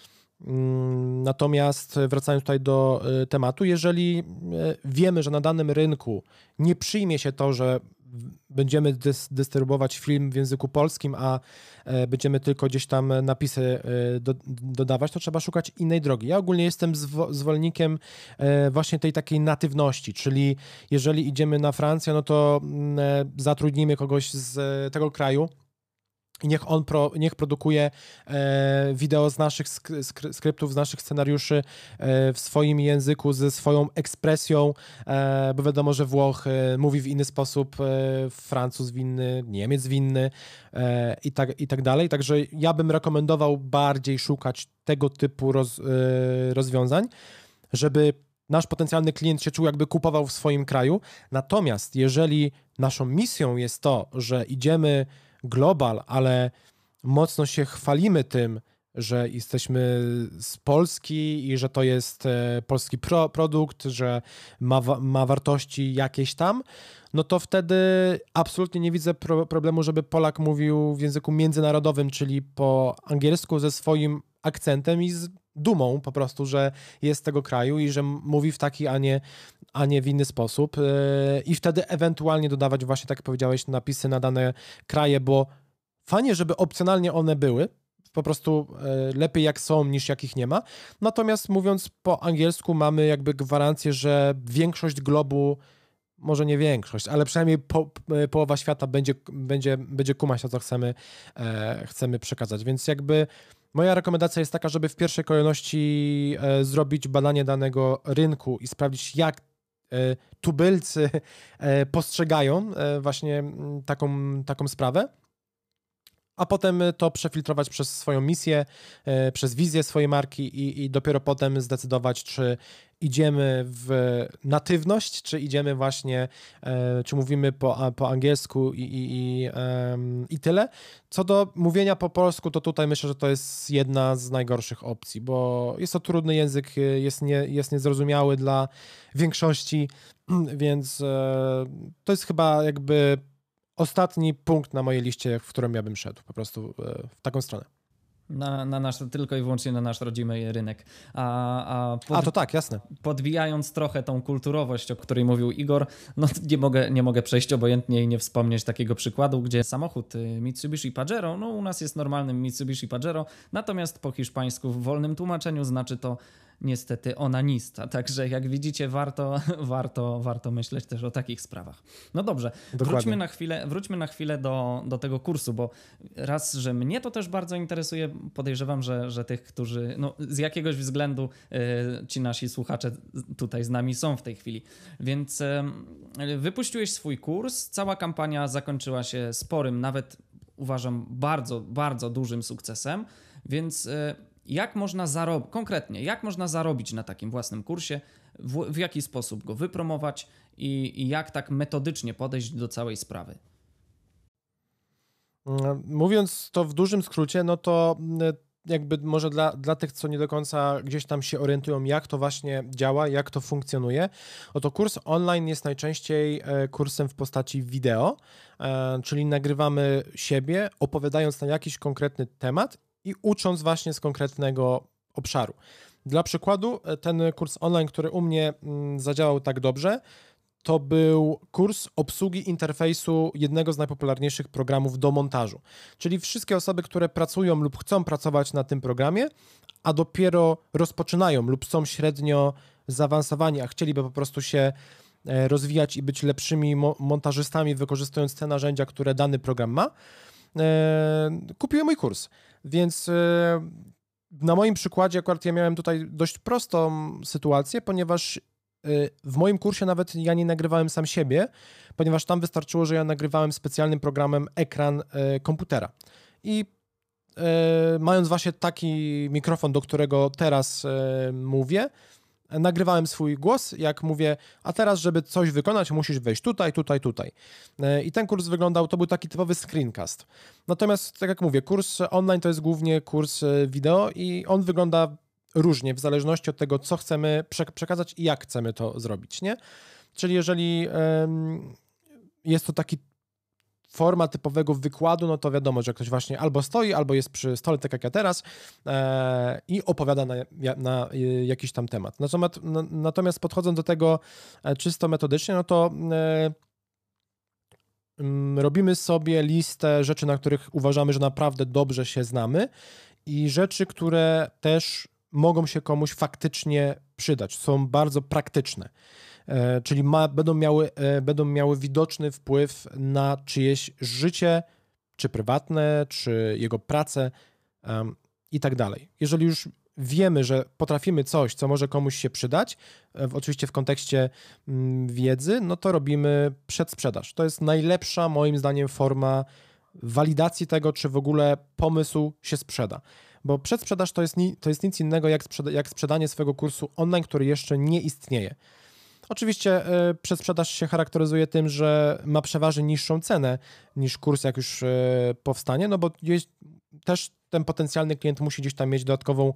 Mm, natomiast wracając tutaj do y, tematu, jeżeli y, wiemy, że na danym rynku nie przyjmie się to, że będziemy dys dystrybuować film w języku polskim, a e, będziemy tylko gdzieś tam napisy e, do, dodawać, to trzeba szukać innej drogi. Ja ogólnie jestem zwolennikiem e, właśnie tej takiej natywności, czyli jeżeli idziemy na Francję, no to mm, zatrudnimy kogoś z tego kraju, i niech on pro, niech produkuje e, wideo z naszych sk skryptów, z naszych scenariuszy e, w swoim języku, ze swoją ekspresją, e, bo wiadomo, że Włoch e, mówi w inny sposób, e, Francuz w inny, Niemiec w inny e, i, tak, i tak dalej. Także ja bym rekomendował bardziej szukać tego typu roz, rozwiązań, żeby nasz potencjalny klient się czuł, jakby kupował w swoim kraju. Natomiast jeżeli naszą misją jest to, że idziemy global, ale mocno się chwalimy tym, że jesteśmy z Polski i że to jest e, polski pro, produkt, że ma, ma wartości jakieś tam, no to wtedy absolutnie nie widzę pro, problemu, żeby Polak mówił w języku międzynarodowym, czyli po angielsku ze swoim akcentem i z dumą po prostu, że jest z tego kraju i że mówi w taki, a nie, a nie w inny sposób. E, I wtedy ewentualnie dodawać właśnie, tak jak powiedziałeś, napisy na dane kraje, bo fajnie, żeby opcjonalnie one były, po prostu e, lepiej jak są niż jakich nie ma. Natomiast mówiąc po angielsku mamy jakby gwarancję, że większość globu może nie większość, ale przynajmniej po, e, połowa świata będzie, będzie, będzie kumać to, co chcemy, e, chcemy przekazać. Więc jakby Moja rekomendacja jest taka, żeby w pierwszej kolejności e, zrobić badanie danego rynku i sprawdzić, jak e, tubylcy postrzegają właśnie taką, taką sprawę a potem to przefiltrować przez swoją misję, e, przez wizję swojej marki i, i, dopiero potem zdecydować, czy idziemy w natywność, czy idziemy właśnie, e, czy mówimy po, po angielsku i, i, i, i tyle. Co do mówienia po polsku, to tutaj myślę, że to jest jedna z najgorszych opcji, bo jest to trudny język, jest, nie, jest niezrozumiały dla większości, więc e, to jest chyba jakby ostatni punkt na mojej liście, w którym ja bym szedł, po prostu e, w taką stronę. Na, na nasz, tylko i wyłącznie na nasz rodzimy rynek. A, a, pod, a, to tak, jasne. Podbijając trochę tą kulturowość, o której mówił Igor, no nie mogę, nie mogę przejść obojętnie i nie wspomnieć takiego przykładu, gdzie samochód y, Mitsubishi Pajero, no u nas jest normalnym Mitsubishi Pajero, natomiast po hiszpańsku w wolnym tłumaczeniu znaczy to niestety onanista. Także jak widzicie, warto, warto, warto myśleć też o takich sprawach. No dobrze, wróćmy na chwilę, wróćmy na chwilę do, do tego kursu, bo raz, że mnie to też bardzo interesuje, podejrzewam, że, że tych, którzy no, z jakiegoś względu y, ci nasi słuchacze tutaj z nami są w tej chwili. Więc y, wypuściłeś swój kurs, cała kampania zakończyła się sporym, nawet uważam bardzo, bardzo dużym sukcesem, więc y, jak można zarobić, konkretnie, jak można zarobić na takim własnym kursie, w, w jaki sposób go wypromować i, i jak tak metodycznie podejść do całej sprawy. Mm, mówiąc to w dużym skrócie, no to mm, jakby może dla, dla tych, co nie do końca gdzieś tam się orientują, jak to właśnie działa, jak to funkcjonuje, oto kurs online jest najczęściej e, kursem w postaci wideo, e, czyli nagrywamy siebie, opowiadając na jakiś konkretny temat i ucząc właśnie z konkretnego obszaru. Dla przykładu, e, ten kurs online, który u mnie mm, zadziałał tak dobrze, to był kurs obsługi interfejsu jednego z najpopularniejszych programów do montażu. Czyli wszystkie osoby, które pracują lub chcą pracować na tym programie, a dopiero rozpoczynają lub są średnio zaawansowani, a chcieliby po prostu się e, rozwijać i być lepszymi montażystami, wykorzystując te narzędzia, które dany program ma, e, kupiłem mój kurs. Więc e, na moim przykładzie akurat ja miałem tutaj dość prostą sytuację, ponieważ e, w moim kursie nawet ja nie nagrywałem sam siebie, ponieważ tam wystarczyło, że ja nagrywałem specjalnym programem ekran e, komputera. I mając właśnie taki mikrofon, do którego teraz mówię, nagrywałem swój głos, jak mówię, a teraz, żeby coś wykonać, musisz wejść tutaj, tutaj, tutaj. E, I ten kurs wyglądał, to był taki typowy screencast. Natomiast, tak jak mówię, kurs online to jest głównie kurs e, wideo i on wygląda różnie, w zależności od tego, co chcemy przekazać i jak chcemy to zrobić, nie? Czyli jeżeli jest to taki forma typowego wykładu, no to wiadomo, że ktoś właśnie albo stoi, albo jest przy stole, tak jak ja teraz, e, i opowiada na, na, e, jakiś tam temat. Natomiast, natomiast podchodząc do tego e, czysto metodycznie, no to e, mm, robimy sobie listę rzeczy, na których uważamy, że naprawdę dobrze się znamy i rzeczy, które też mogą się komuś faktycznie przydać, są bardzo praktyczne. E, czyli ma, będą, miały, e, będą miały widoczny wpływ na czyjeś życie, czy prywatne, czy jego pracę um, i tak dalej. Jeżeli już wiemy, że potrafimy coś, co może komuś się przydać, e, oczywiście w kontekście mm, wiedzy, no to robimy przedsprzedaż. To jest najlepsza, moim zdaniem, forma walidacji tego, czy w ogóle pomysł się sprzeda. Bo przedsprzedaż to jest, to jest nic innego jak, sprzeda jak sprzedanie swojego kursu online, który jeszcze nie istnieje. Oczywiście y, przedsprzedaż się charakteryzuje tym, że ma przeważnie niższą cenę niż kurs, jak już y, powstanie, no bo jest, też ten potencjalny klient musi gdzieś tam mieć dodatkową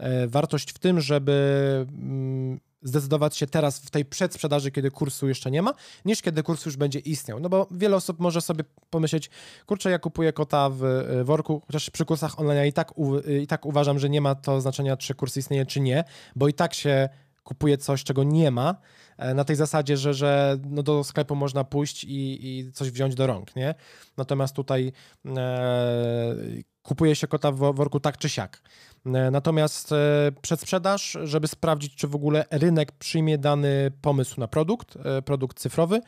y, wartość w tym, żeby mm, zdecydować się teraz w tej przedsprzedaży, kiedy kursu jeszcze nie ma, niż kiedy kurs już będzie istniał. No bo wiele osób może sobie pomyśleć, kurczę, ja kupuję kota w worku, chociaż przy kursach online i tak, i tak uważam, że nie ma to znaczenia, czy kurs istnieje, czy nie, bo i tak się kupuje coś, czego nie ma, E, na tej zasadzie, że, że no do sklepu można pójść i, i coś wziąć do rąk, nie? Natomiast tutaj e, kupuje się kota w worku tak czy siak. E, natomiast e, przedsprzedaż, żeby sprawdzić, czy w ogóle rynek przyjmie dany pomysł na produkt, produkt cyfrowy,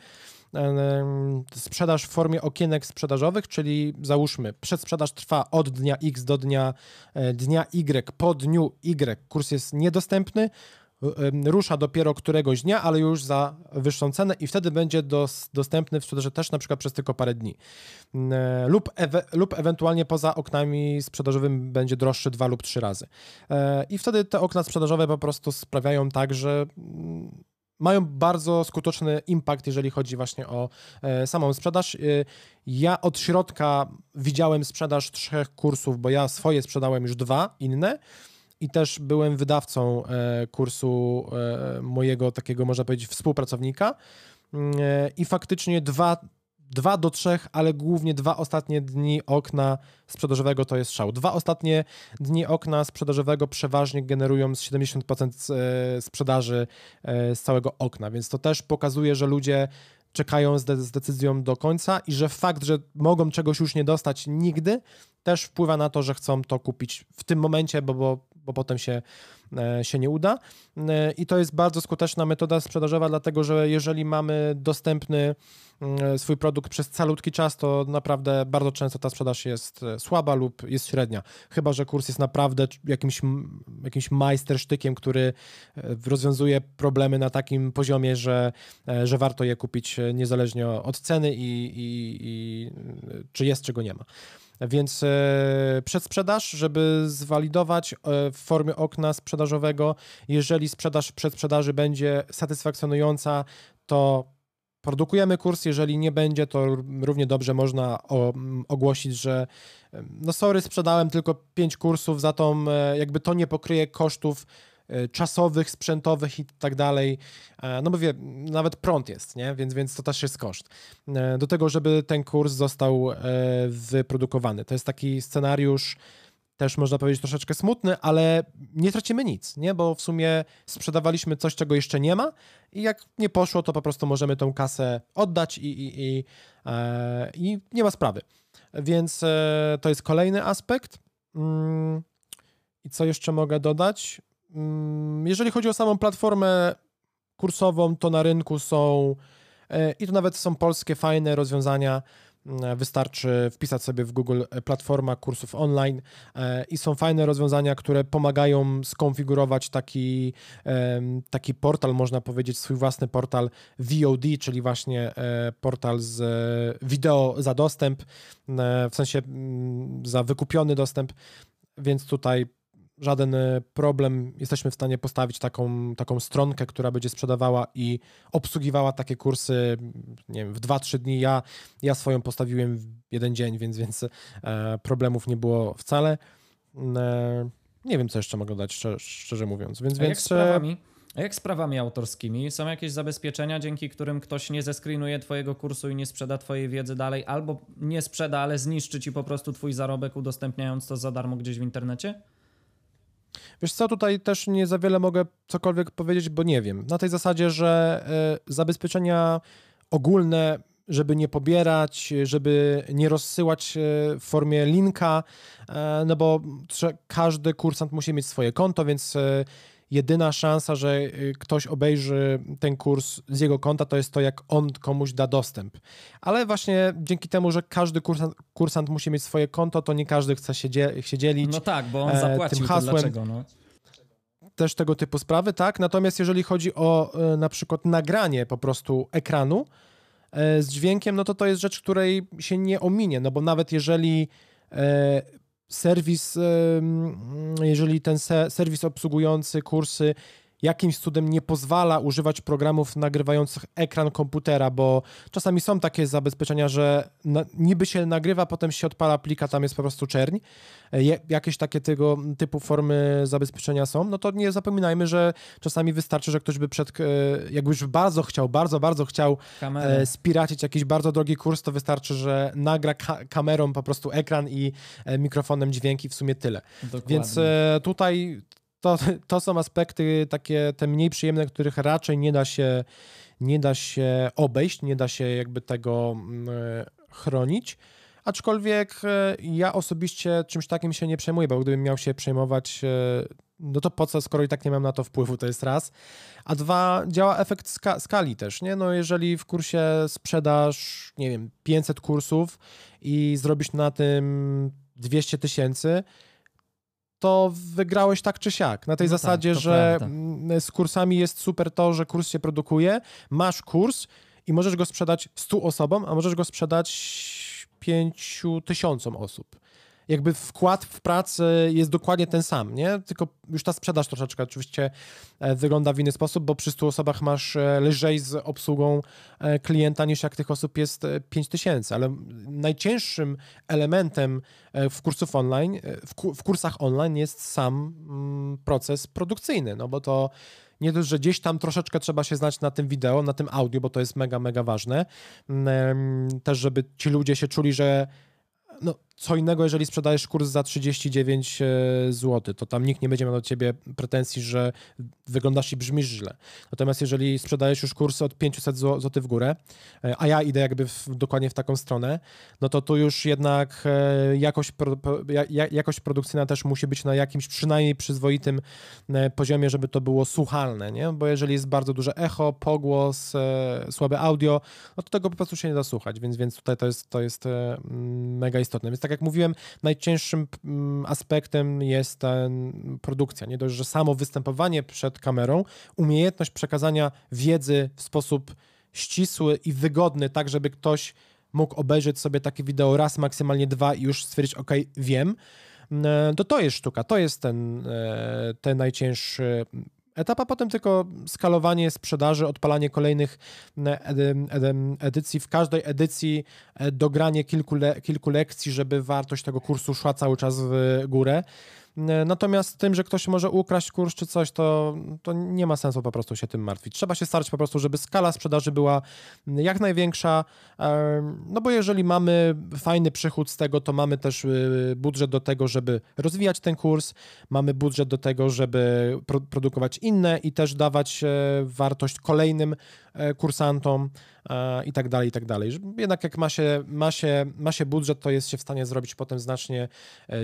sprzedaż w formie okienek sprzedażowych, czyli załóżmy, przedsprzedaż trwa od dnia X do dnia, dnia Y, po dniu Y kurs jest niedostępny, rusza dopiero któregoś dnia, ale już za wyższą cenę i wtedy będzie dos, dostępny w sprzedaży też na przykład przez tylko parę dni. E, lub, ewe, lub ewentualnie poza oknami sprzedażowymi będzie droższy dwa lub trzy razy. E, I wtedy te okna sprzedażowe po prostu sprawiają tak, że mm, mają bardzo skuteczny impact, jeżeli chodzi właśnie o e, samą sprzedaż. Ja od środka widziałem sprzedaż trzech kursów, bo ja swoje sprzedałem już dwa inne i też byłem wydawcą e, kursu e, mojego takiego, można powiedzieć, współpracownika. E, I faktycznie dwa, dwa do trzech, ale głównie dwa ostatnie dni okna sprzedażowego to jest szał. Dwa ostatnie dni okna sprzedażowego przeważnie generują 70% sprzedaży z całego okna, więc to też pokazuje, że ludzie czekają z, de z, decyzją do końca i że fakt, że mogą czegoś już nie dostać nigdy, też wpływa na to, że chcą to kupić w tym momencie, bo, bo bo potem się, e, się nie uda. E, I to jest bardzo skuteczna metoda sprzedażowa, dlatego że jeżeli mamy dostępny mm, swój produkt przez calutki czas, to naprawdę bardzo często ta sprzedaż jest e, słaba lub jest średnia. Chyba, że kurs jest naprawdę jakimś, jakimś majstersztykiem, który rozwiązuje problemy na takim poziomie, że, że warto je kupić niezależnie od ceny i, i, i czy jest, czego nie ma. Więc e, przedsprzedaż, żeby zwalidować e, w formie okna sprzedażowego, jeżeli sprzedaż przedsprzedaży będzie satysfakcjonująca, to produkujemy kurs, jeżeli nie będzie, to równie dobrze można ogłosić, że no sorry, sprzedałem tylko 5 kursów, za to e, jakby to nie pokryje kosztów czasowych, sprzętowych i tak dalej. E, no mówię, nawet prąd jest, nie? Więc, więc to też jest koszt. E, do tego, żeby ten kurs został wyprodukowany. To jest taki scenariusz też można powiedzieć troszeczkę smutny, ale nie tracimy nic, nie? Bo w sumie sprzedawaliśmy coś, czego jeszcze nie ma i jak nie poszło, to po prostu możemy tą kasę oddać i, i, i, i nie ma sprawy. Więc to jest kolejny aspekt. Mm, I co jeszcze mogę dodać? Mm, jeżeli chodzi o samą platformę kursową, to na rynku są e, i to nawet są polskie fajne rozwiązania. Mm, wystarczy wpisać sobie w Google e, platforma kursów online e, i są fajne rozwiązania, które pomagają skonfigurować taki, taki portal, można powiedzieć, swój własny portal VOD, czyli właśnie portal z wideo za dostęp, w sensie mm, za wykupiony dostęp, więc tutaj żaden e, problem. Jesteśmy w stanie postawić taką, taką stronkę, która będzie sprzedawała i obsługiwała takie kursy, nie wiem, w 2-3 dni. Ja, ja swoją postawiłem w jeden dzień, więc, więc e, problemów nie było wcale. E, nie wiem, co jeszcze mogę dać, szczerze, szczerze mówiąc. Więc, A więc, jak z prawami? A jak z prawami autorskimi? Są jakieś zabezpieczenia, dzięki którym ktoś nie zeskrinuje twojego kursu i nie sprzeda twojej wiedzy dalej, albo nie sprzeda, ale zniszczy ci po prostu twój zarobek, udostępniając to za darmo gdzieś w internecie? Wiesz co, tutaj też nie za wiele mogę cokolwiek powiedzieć, bo nie wiem. Na tej zasadzie, że y, zabezpieczenia ogólne, żeby nie pobierać, żeby nie rozsyłać e, w formie linka, y, no bo każdy kursant musi mieć swoje konto, więc jedyna szansa, że y, ktoś obejrzy ten kurs z jego konta, to jest to, jak on komuś da dostęp. Ale właśnie dzięki temu, że każdy kursant, kursant musi mieć swoje konto, to nie każdy chce się, się dzielić. No tak, bo on e, zapłacił tym hasłem. dlaczego, no? Też tego typu sprawy, tak. Natomiast jeżeli chodzi o e, na przykład nagranie po prostu ekranu e, z dźwiękiem, no to to jest rzecz, której się nie ominie, no bo nawet jeżeli serwis, jeżeli ten serwis obsługujący kursy jakimś cudem nie pozwala używać programów nagrywających ekran komputera, bo czasami są takie zabezpieczenia, że na, niby się nagrywa, potem się odpala plika, tam jest po prostu czerń. Je, jakieś takie tego typu formy zabezpieczenia są, no to nie zapominajmy, że czasami wystarczy, że ktoś by przed, e, jakby już bardzo chciał, bardzo, bardzo chciał e, spiracić jakiś bardzo drogi kurs, to wystarczy, że nagra ka kamerą po prostu ekran i e, mikrofonem dźwięki, w sumie tyle. Dokładnie. Więc tutaj to, to są aspekty takie te mniej przyjemne, których raczej nie da się nie da się obejść, nie da się jakby tego mm, chronić. aczkolwiek e, ja osobiście czymś takim się nie przejmuję, bo gdybym miał się przejmować, e, no to po co, skoro i tak nie mam na to wpływu, to jest raz. A dwa, działa efekt ska skali też, nie? No jeżeli w kursie sprzedasz, nie wiem, 500 kursów i zrobisz na tym 200 tysięcy, to wygrałeś tak czy siak. Na tej no tak, zasadzie, tak, że prawda. z kursami jest super to, że kurs się produkuje, masz kurs i możesz go sprzedać 100 osobom, a możesz go sprzedać 5 tysiącom osób jakby wkład w pracę jest dokładnie ten sam, nie? Tylko już ta sprzedaż troszeczkę oczywiście e, wygląda w inny sposób, bo przy 100 osobach masz e, lżej z obsługą e, klienta niż jak tych osób jest 5000, ale najcięższym elementem w kursów online, w kursach online jest sam mm, proces produkcyjny, no bo to nie dość, że gdzieś tam troszeczkę trzeba się znać na tym wideo, na tym audio, bo to jest mega, mega ważne. Mm, też, żeby ci ludzie się czuli, że no, co innego, jeżeli sprzedajesz kurs za 39 e, zł, to tam nikt nie będzie miał do ciebie pretensji, że wyglądasz i brzmisz źle. Natomiast jeżeli sprzedajesz już kurs od 500 zł w górę, e, a ja idę jakby w, dokładnie w taką stronę, no to tu już jednak e, jakość, jakość produkcyjna też musi być na jakimś przynajmniej przyzwoitym poziomie, żeby to było słuchalne, nie? Bo jeżeli jest bardzo duże echo, pogłos, słabe audio, no to tego po prostu się nie da słuchać, więc, więc tutaj to jest, to jest mega istotne. Więc tak jak mówiłem, najcięższym mm, aspektem jest ta produkcja. Nie dość, że samo występowanie przed kamerą, umiejętność przekazania wiedzy w sposób ścisły i wygodny, tak żeby ktoś mógł obejrzeć sobie takie wideo raz, maksymalnie dwa i już stwierdzić, ok, wiem, mm, to to jest sztuka, to jest ten, e, ten najcięższy etap, a potem tylko skalowanie sprzedaży, odpalanie kolejnych edycji. W każdej edycji e, dogranie kilku, le kilku lekcji, żeby wartość tego kursu szła cały czas w górę. E, natomiast tym, że ktoś może ukraść kurs czy coś, to, to nie ma sensu po prostu się tym martwić. Trzeba się starać po prostu, żeby skala sprzedaży była jak największa, e, no bo jeżeli mamy fajny przychód z tego, to mamy też y, budżet do tego, żeby rozwijać ten kurs, mamy budżet do tego, żeby produkować inne i też dawać e, wartość kolejnym kursantom i tak dalej, i tak dalej. Jednak jak ma się, ma, się, ma się budżet, to jest się w stanie zrobić potem znacznie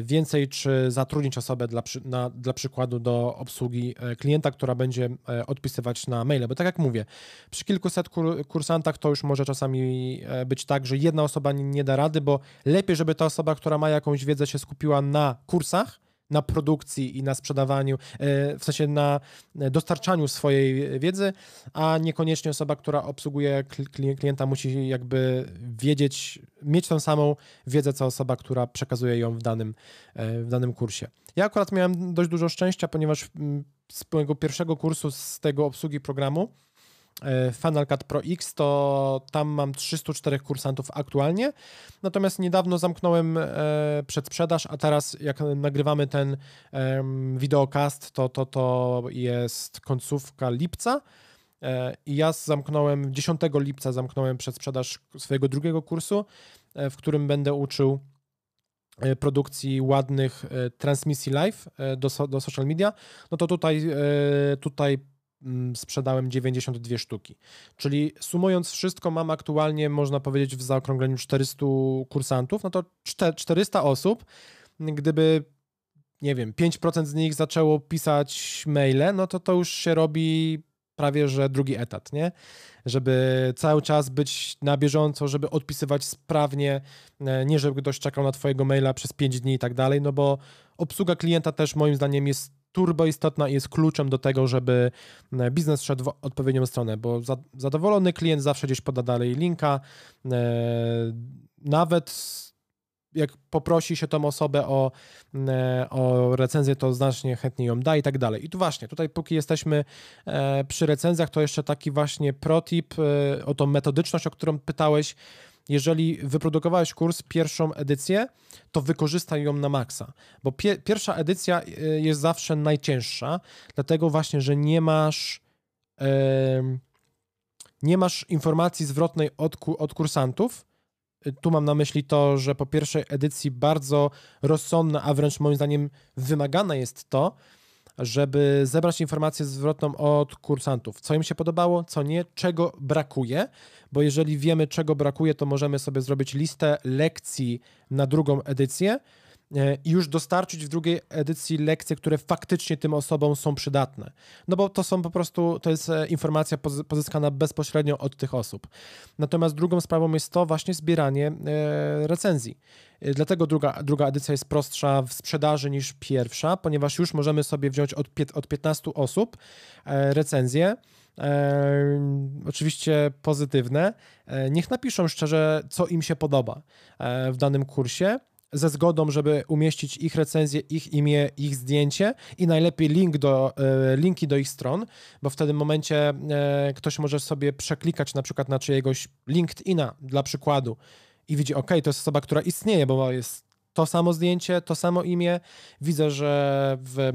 więcej, czy zatrudnić osobę dla, na, dla przykładu do obsługi e, klienta, która będzie e, odpisywać na maile. Bo tak jak mówię, przy kilkuset kur, kursantach to już może czasami e, być tak, że jedna osoba nie da rady, bo lepiej, żeby ta osoba, która ma jakąś wiedzę, się skupiła na kursach, na produkcji i na sprzedawaniu, e, w sensie na dostarczaniu swojej wiedzy, a niekoniecznie osoba, która obsługuje klienta musi jakby wiedzieć, mieć tą samą wiedzę, co osoba, która przekazuje ją w danym, e, w danym kursie. Ja akurat miałem dość dużo szczęścia, ponieważ mm, z mojego pierwszego kursu z tego obsługi programu E, Final Cut Pro X, to tam mam 304 kursantów aktualnie. Natomiast niedawno zamknąłem e, przedsprzedaż, a teraz jak nagrywamy ten wideocast, to, to, to jest końcówka lipca. E, I ja zamknąłem 10 lipca zamknąłem przedsprzedaż swojego drugiego kursu, w którym będę uczył produkcji ładnych transmisji live do, do social media, no to tutaj, tutaj sprzedałem 92 sztuki. Czyli sumując wszystko, mam aktualnie, można powiedzieć, w zaokrągleniu 400 kursantów, no to 400 osób, gdyby nie wiem, 5% z nich zaczęło pisać maile, no to to już się robi prawie że drugi etat, nie? Żeby cały czas być na bieżąco, żeby odpisywać sprawnie, e, nie żeby ktoś czekał na twojego maila przez 5 dni i tak dalej, no bo obsługa klienta też moim zdaniem jest turbo istotna i jest kluczem do tego, żeby e, biznes szedł w odpowiednią stronę, bo zadowolony klient zawsze gdzieś poda dalej linka, e, nawet jak poprosi się tą osobę o, e, o recenzję, to znacznie chętniej ją da i tak dalej. I tu właśnie, tutaj póki jesteśmy przy recenzjach, to jeszcze taki właśnie protip o tą metodyczność, o którą pytałeś, jeżeli wyprodukowałeś kurs, pierwszą edycję, to wykorzystaj ją na maksa, bo pie pierwsza edycja y, jest zawsze najcięższa, dlatego właśnie, że nie masz nie masz informacji zwrotnej od, od kursantów, tu mam na myśli to, że po pierwszej edycji bardzo rozsądna, a wręcz moim zdaniem wymagane jest to, żeby zebrać informację zwrotną od kursantów, co im się podobało, co nie, czego brakuje, bo jeżeli wiemy, czego brakuje, to możemy sobie zrobić listę lekcji na drugą edycję i już dostarczyć w drugiej edycji lekcje, które faktycznie tym osobom są przydatne. No bo to są po prostu, to jest e, informacja pozyskana bezpośrednio od tych osób. Natomiast drugą sprawą jest to właśnie zbieranie e, recenzji. Dlatego druga, druga edycja jest prostsza w sprzedaży niż pierwsza, ponieważ już możemy sobie wziąć od, od 15 osób recenzję. E, oczywiście pozytywne. E, niech napiszą szczerze, co im się podoba e, w danym kursie ze zgodą, żeby umieścić ich recenzję, ich imię, ich zdjęcie i najlepiej link do, e, linki do ich stron, bo w tym momencie e, ktoś może sobie przeklikać na przykład na czyjegoś LinkedIna dla przykładu i widzi, ok, to jest osoba, która istnieje, bo jest to samo zdjęcie, to samo imię. Widzę, że w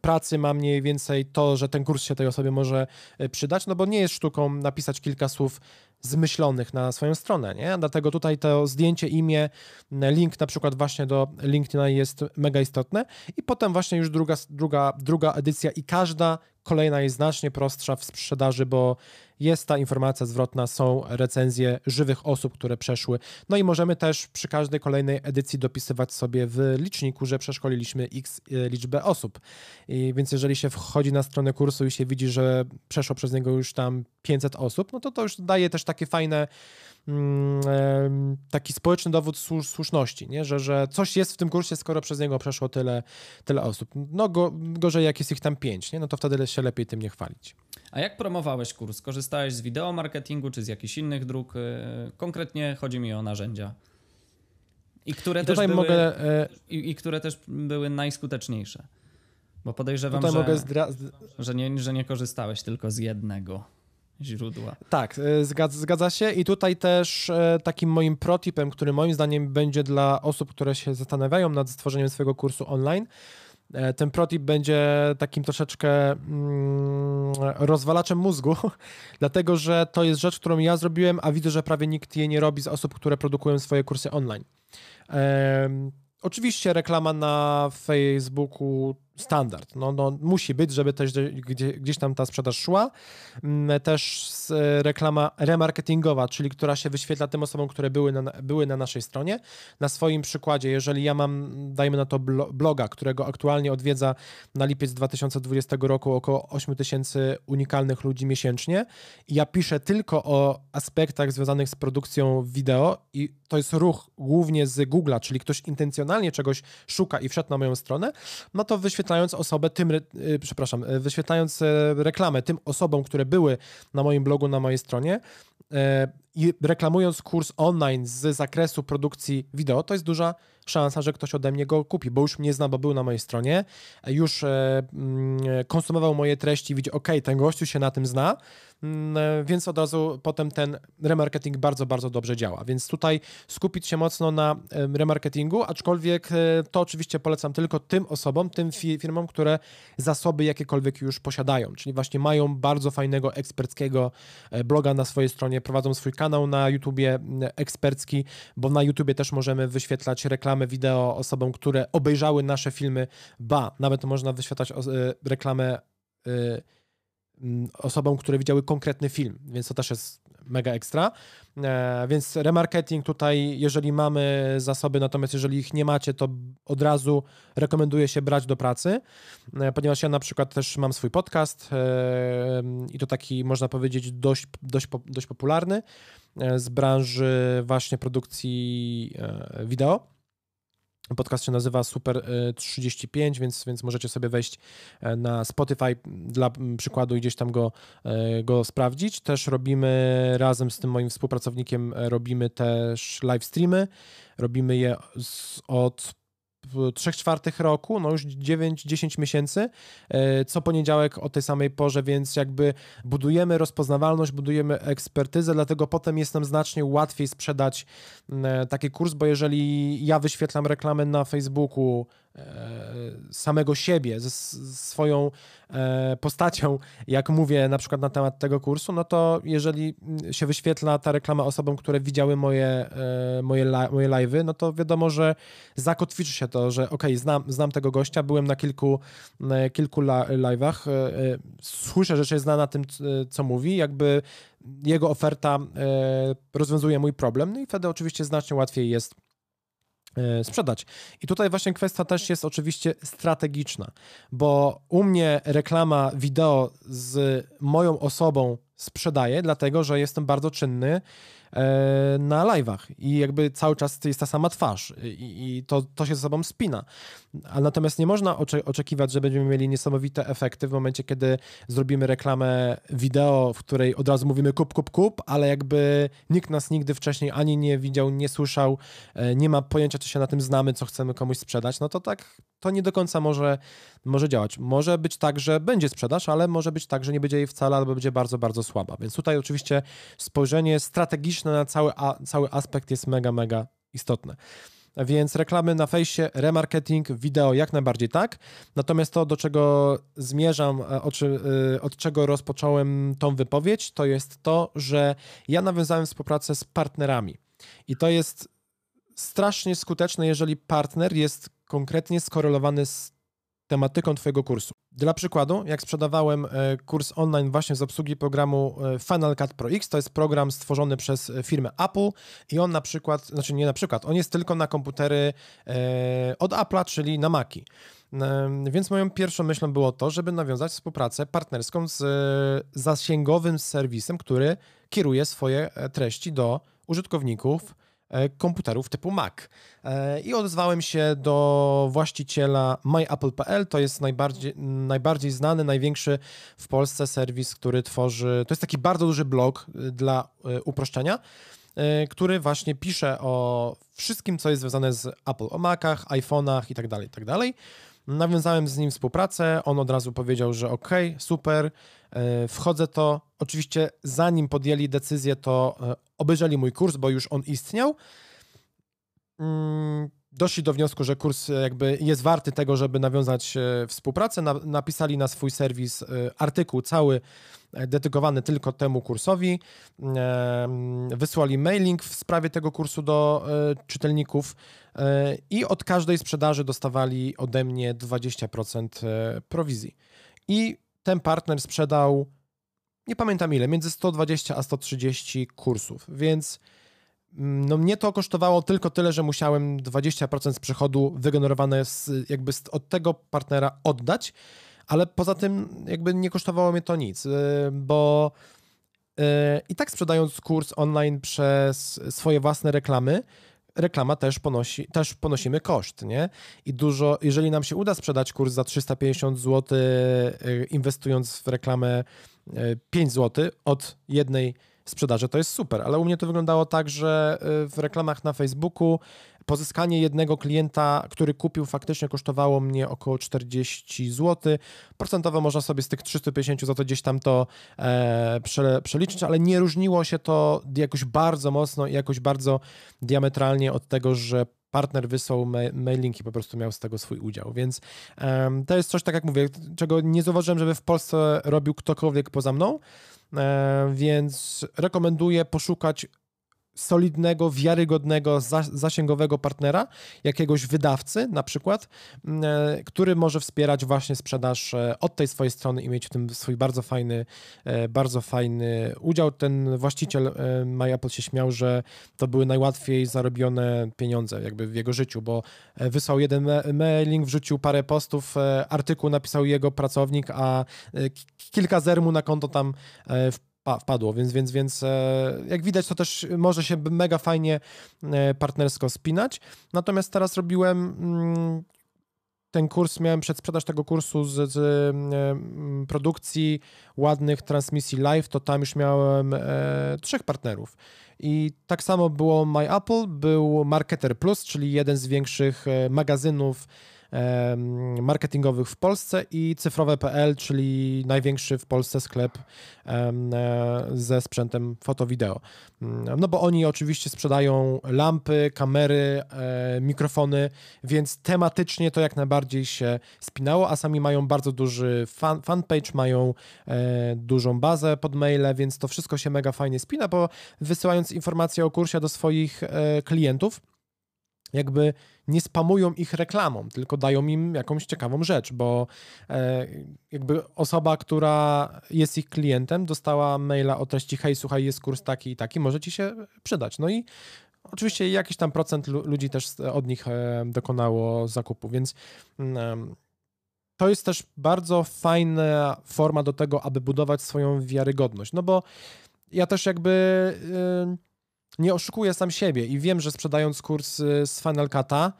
pracy mam mniej więcej to, że ten kurs się tej osobie może e, przydać, no bo nie jest sztuką napisać kilka słów zmyślonych na swoją stronę, nie? Dlatego tutaj to zdjęcie, imię, link na przykład właśnie do LinkedIna jest mega istotne i potem właśnie już druga, druga, druga edycja i każda kolejna jest znacznie prostsza w sprzedaży, bo jest ta informacja zwrotna, są recenzje żywych osób, które przeszły. No i możemy też przy każdej kolejnej edycji dopisywać sobie w liczniku, że przeszkoliliśmy x e, liczbę osób. I więc jeżeli się wchodzi na stronę kursu i się widzi, że przeszło przez niego już tam 500 osób, no to to już daje też takie fajne taki społeczny dowód słuszności, nie? Że, że coś jest w tym kursie, skoro przez niego przeszło tyle, tyle osób. No go, gorzej jak jest ich tam pięć, nie? no to wtedy się lepiej tym nie chwalić. A jak promowałeś kurs? Korzystałeś z wideo marketingu czy z jakichś innych dróg? Y, konkretnie chodzi mi o narzędzia. I które, I też, były, mogę, e, i, i, które też były najskuteczniejsze. Bo podejrzewam, że, zdra... że, nie, że nie korzystałeś tylko z jednego źródła. Tak, e, zgadza, zgadza, się i tutaj też e, takim moim protipem, który moim zdaniem będzie dla osób, które się zastanawiają nad stworzeniem swojego kursu online, E, ten protip będzie takim troszeczkę mm, rozwalaczem mózgu, dlatego że to jest rzecz, którą ja zrobiłem, a widzę, że prawie nikt jej nie robi z osób, które produkują swoje kursy online. Oczywiście reklama na Facebooku standard. No, no, musi być, żeby też gdzie, gdzieś tam ta sprzedaż szła. Mm, też reklama remarketingowa, czyli która się wyświetla tym osobom, które były na, były na naszej stronie. Na swoim przykładzie, jeżeli ja mam, dajmy na to bloga, którego aktualnie odwiedza na lipiec 2020 roku około 8 tysięcy unikalnych ludzi miesięcznie i ja piszę tylko o aspektach związanych z produkcją wideo i to jest ruch głównie z Google'a, czyli ktoś intencjonalnie czegoś szuka i wszedł na moją stronę, no to wyświetlając osobę tym, y, przepraszam, y, wyświetlając e, reklamę tym osobom, które były na moim blogu, na mojej stronie, e, i reklamując kurs online z zakresu produkcji wideo, to jest duża szansa, że ktoś ode mnie go kupi, bo już mnie zna, bo był na mojej stronie, już e, mm, konsumował moje treści, widzi, ok, ten gościu się na tym zna, mm, e, więc od razu potem ten remarketing bardzo, bardzo dobrze działa. Więc tutaj skupić się mocno na remarketingu, aczkolwiek e, to oczywiście polecam tylko tym osobom, tym firmom, które zasoby jakiekolwiek już posiadają, czyli właśnie mają bardzo fajnego eksperckiego bloga na swojej stronie, prowadzą swój kanał na YouTubie ekspercki, bo na YouTubie też możemy wyświetlać reklamę wideo osobom, które obejrzały nasze filmy, ba, nawet można wyświetlać e, reklamę e, osobom, które widziały konkretny film, więc to też jest mega ekstra. E, więc remarketing tutaj, jeżeli mamy zasoby, natomiast jeżeli ich nie macie, to od razu rekomenduję się brać do pracy, ponieważ ja na przykład też mam swój podcast i to taki, można powiedzieć, dość, dość, dość popularny z branży właśnie produkcji wideo. Podcast się nazywa Super 35, e, więc, więc możecie sobie wejść e, na Spotify dla przykładu i gdzieś tam go, e, go sprawdzić. Też robimy razem z tym moim współpracownikiem, robimy też live streamy. Robimy je od 3 czwartych roku, no już 9-10 miesięcy, e, co poniedziałek o tej samej porze, więc jakby budujemy rozpoznawalność, budujemy ekspertyzę, dlatego potem jest nam znacznie łatwiej sprzedać taki kurs, bo jeżeli ja wyświetlam reklamę na Facebooku samego siebie, ze swoją e, postacią, jak mówię na przykład na temat tego kursu, no to jeżeli się wyświetla ta reklama osobom, które widziały moje, e, moje, moje live'y, no to wiadomo, że zakotwiczy się to, że ok, znam, znam tego gościa, byłem na kilku, kilku live'ach, słyszę, że się zna na tym, co mówi, jakby jego oferta rozwiązuje mój problem, no i wtedy oczywiście znacznie łatwiej jest E, sprzedać. I tutaj właśnie kwestia też jest oczywiście strategiczna, bo u mnie reklama wideo z moją osobą sprzedaje, dlatego że jestem bardzo czynny E, na live'ach. I jakby cały czas jest ta sama twarz. I, i to, to się ze sobą spina. A natomiast nie można ocze oczekiwać, że będziemy mieli niesamowite efekty w momencie, kiedy zrobimy reklamę wideo, w której od razu mówimy kup, kup, kup, ale jakby nikt nas nigdy wcześniej ani nie widział, nie słyszał, e, nie ma pojęcia, czy się na tym znamy, co chcemy komuś sprzedać, no to tak to nie do końca może, może działać. Może być tak, że będzie sprzedaż, ale może być tak, że nie będzie jej wcale, albo będzie bardzo, bardzo słaba. Więc tutaj oczywiście spojrzenie strategiczne na cały, a, cały aspekt jest mega, mega istotne. Więc reklamy na fejsie, remarketing, wideo jak najbardziej tak. Natomiast to, do czego zmierzam, e, e, od czego rozpocząłem tą wypowiedź, to jest to, że ja nawiązałem współpracę z partnerami. I to jest strasznie skuteczne, jeżeli partner jest konkretnie skorelowany z tematyką Twojego kursu. Dla przykładu, jak sprzedawałem e, kurs online właśnie z obsługi programu e, Final Cut Pro X, to jest program stworzony przez e, firmę Apple i on na przykład, znaczy nie na przykład, on jest tylko na komputery od Apple'a, czyli na Maci. Więc moją pierwszą myślą było to, żeby nawiązać współpracę partnerską z zasięgowym serwisem, który kieruje swoje treści do użytkowników komputerów typu Mac. E, I odezwałem się do właściciela myapple.pl, to jest najbardziej, najbardziej znany, największy w Polsce serwis, który tworzy, to jest taki bardzo duży blog e, dla uproszczenia, który właśnie pisze o wszystkim, co jest związane z Apple, o Macach, iPhone'ach itd., tak itd. Nawiązałem z nim współpracę, on od razu powiedział, że ok, super, wchodzę to. Oczywiście zanim podjęli decyzję, to obejrzeli mój kurs, bo już on istniał, mm, doszli do wniosku, że kurs jakby jest warty tego, żeby nawiązać e, współpracę. napisali na swój serwis e, artykuł cały e, dedykowany tylko temu kursowi. Wysłali mailing w sprawie tego kursu do czytelników i od każdej sprzedaży dostawali ode mnie 20% prowizji. I ten partner sprzedał nie pamiętam ile, między 120 a 130 kursów, więc no mnie to kosztowało tylko tyle, że musiałem 20% z przychodu wygenerowane z, jakby z, od tego partnera oddać, ale poza tym jakby nie kosztowało mnie to nic, y, bo y, i tak sprzedając kurs online przez swoje własne reklamy, reklama też ponosi, też ponosimy koszt, nie? I dużo, jeżeli nam się uda sprzedać kurs za 350 zł, y, inwestując w reklamę 5 zł od jednej sprzedaży, to jest super, ale u mnie to wyglądało tak, że y, w reklamach na Facebooku pozyskanie jednego klienta, który kupił, faktycznie kosztowało mnie około 40 zł. Procentowo można sobie z tych 350 zł gdzieś tam to e, prze, przeliczyć, ale nie różniło się to jakoś bardzo mocno i jakoś bardzo diametralnie od tego, że partner wysłał ma mailing i po prostu miał z tego swój udział. Więc um, to jest coś, tak jak mówię, czego nie zauważyłem, żeby w Polsce robił ktokolwiek poza mną. E, więc rekomenduję poszukać solidnego, wiarygodnego, zasięgowego partnera, jakiegoś wydawcy na przykład, mm, e, który może wspierać właśnie sprzedaż e, od tej swojej strony i mieć w tym swój bardzo fajny, e, bardzo fajny udział. Ten właściciel MyApple się śmiał, że to były najłatwiej zarobione pieniądze jakby w jego życiu, bo wysłał jeden mailing, wrzucił parę postów, artykuł napisał jego pracownik, a kilka zer mu na konto tam wpadło, więc, więc, więc e, jak widać to też może się mega fajnie e, partnersko spinać. Natomiast teraz robiłem mm, ten kurs, miałem przedsprzedaż tego kursu z, z e, produkcji ładnych transmisji live, to tam już miałem e, trzech partnerów. I tak samo było My Apple, był Marketer Plus, czyli jeden z większych magazynów marketingowych w Polsce i cyfrowe.pl, czyli największy w Polsce sklep e, ze sprzętem foto-wideo. Mm, no bo oni oczywiście sprzedają lampy, kamery, e, mikrofony, więc tematycznie to jak najbardziej się spinało, a sami mają bardzo duży fan, fanpage, mają dużą bazę pod maile, więc to wszystko się mega fajnie spina, bo wysyłając informacje o kursie do swoich klientów, jakby nie spamują ich reklamą, tylko dają im jakąś ciekawą rzecz, bo e, jakby osoba, która jest ich klientem, dostała maila o treści: Hej, słuchaj, jest kurs taki i taki, może ci się przydać. No i oczywiście jakiś tam procent ludzi też od nich e, dokonało zakupu, więc mm, to jest też bardzo fajna forma do tego, aby budować swoją wiarygodność. No bo ja też jakby nie oszukuję sam siebie i wiem, że sprzedając kurs y, z Final Cut'a,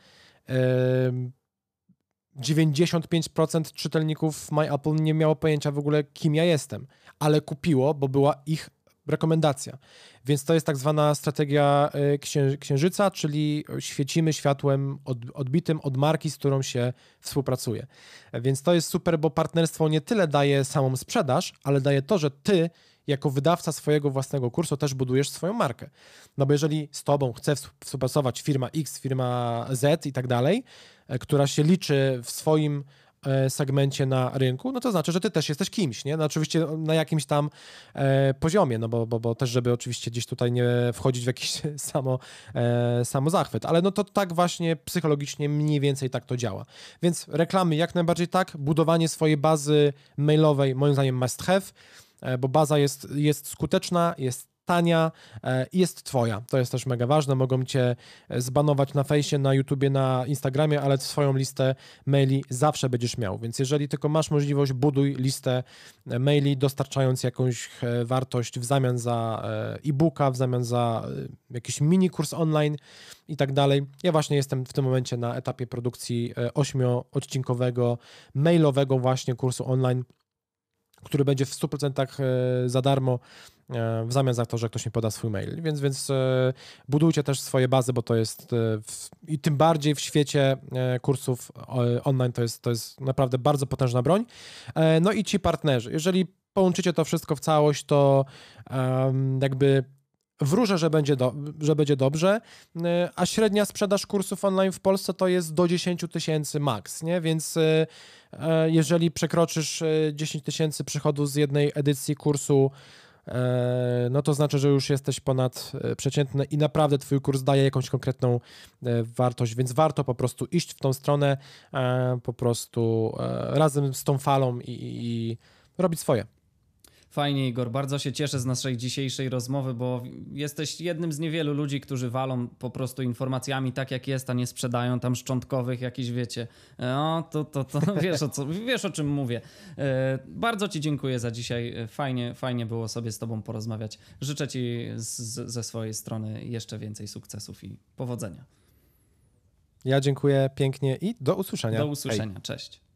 95% czytelników My Apple nie miało pojęcia w ogóle, kim ja jestem, ale kupiło, bo była ich rekomendacja. Więc to jest tak zwana strategia y, księżyca, czyli świecimy światłem odbitym od marki, z którą się współpracuje. Więc to jest super, bo partnerstwo nie tyle daje samą sprzedaż, ale daje to, że ty jako wydawca swojego własnego kursu też budujesz swoją markę. No bo jeżeli z tobą chce współpracować firma X, firma Z i tak dalej, e, która się liczy w swoim e, segmencie na rynku, no to znaczy, że ty też jesteś kimś, nie? No oczywiście na jakimś tam e, poziomie, no bo, bo, bo też, żeby oczywiście gdzieś tutaj nie wchodzić w jakiś samo, e, samo zachwyt, ale no to tak właśnie psychologicznie mniej więcej tak to działa. Więc reklamy jak najbardziej tak, budowanie swojej bazy mailowej moim zdaniem must have, bo baza jest, jest skuteczna, jest tania e, i jest twoja. To jest też mega ważne. Mogą cię e, zbanować na fejsie, na YouTubie, na Instagramie, ale swoją listę maili zawsze będziesz miał. Więc jeżeli tylko masz możliwość, buduj listę maili, dostarczając jakąś wartość w zamian za e-booka, w zamian za jakiś mini kurs online i tak dalej. Ja właśnie jestem w tym momencie na etapie produkcji ośmioodcinkowego, mailowego właśnie kursu online który będzie w 100% e, za darmo e, w zamian za to, że ktoś mi poda swój mail. Więc, więc e, budujcie też swoje bazy, bo to jest w, i tym bardziej w świecie kursów online to jest, to jest naprawdę bardzo potężna broń. No i ci partnerzy. Jeżeli połączycie to wszystko w całość, to jakby wróżę, że będzie, do, że będzie dobrze, a średnia sprzedaż kursów online w Polsce to jest do 10 tysięcy max, nie? Więc E, jeżeli przekroczysz 10 e, tysięcy przychodów z jednej edycji kursu, e, no to znaczy, że już jesteś ponad przeciętny i naprawdę twój kurs daje jakąś konkretną wartość, więc warto po prostu iść w tą stronę, po prostu razem z tą falą i, i robić swoje. Fajnie, Igor. Bardzo się cieszę z naszej dzisiejszej rozmowy, bo jesteś jednym z niewielu ludzi, którzy walą po prostu informacjami tak jak jest, a nie sprzedają tam szczątkowych jakichś, wiecie. No, to, to, to wiesz, o co, wiesz o czym mówię. E, bardzo Ci dziękuję za dzisiaj. Fajnie, fajnie było sobie z Tobą porozmawiać. Życzę Ci z, ze swojej strony jeszcze więcej sukcesów i powodzenia. Ja dziękuję pięknie i do usłyszenia. Do usłyszenia. Hej. Cześć.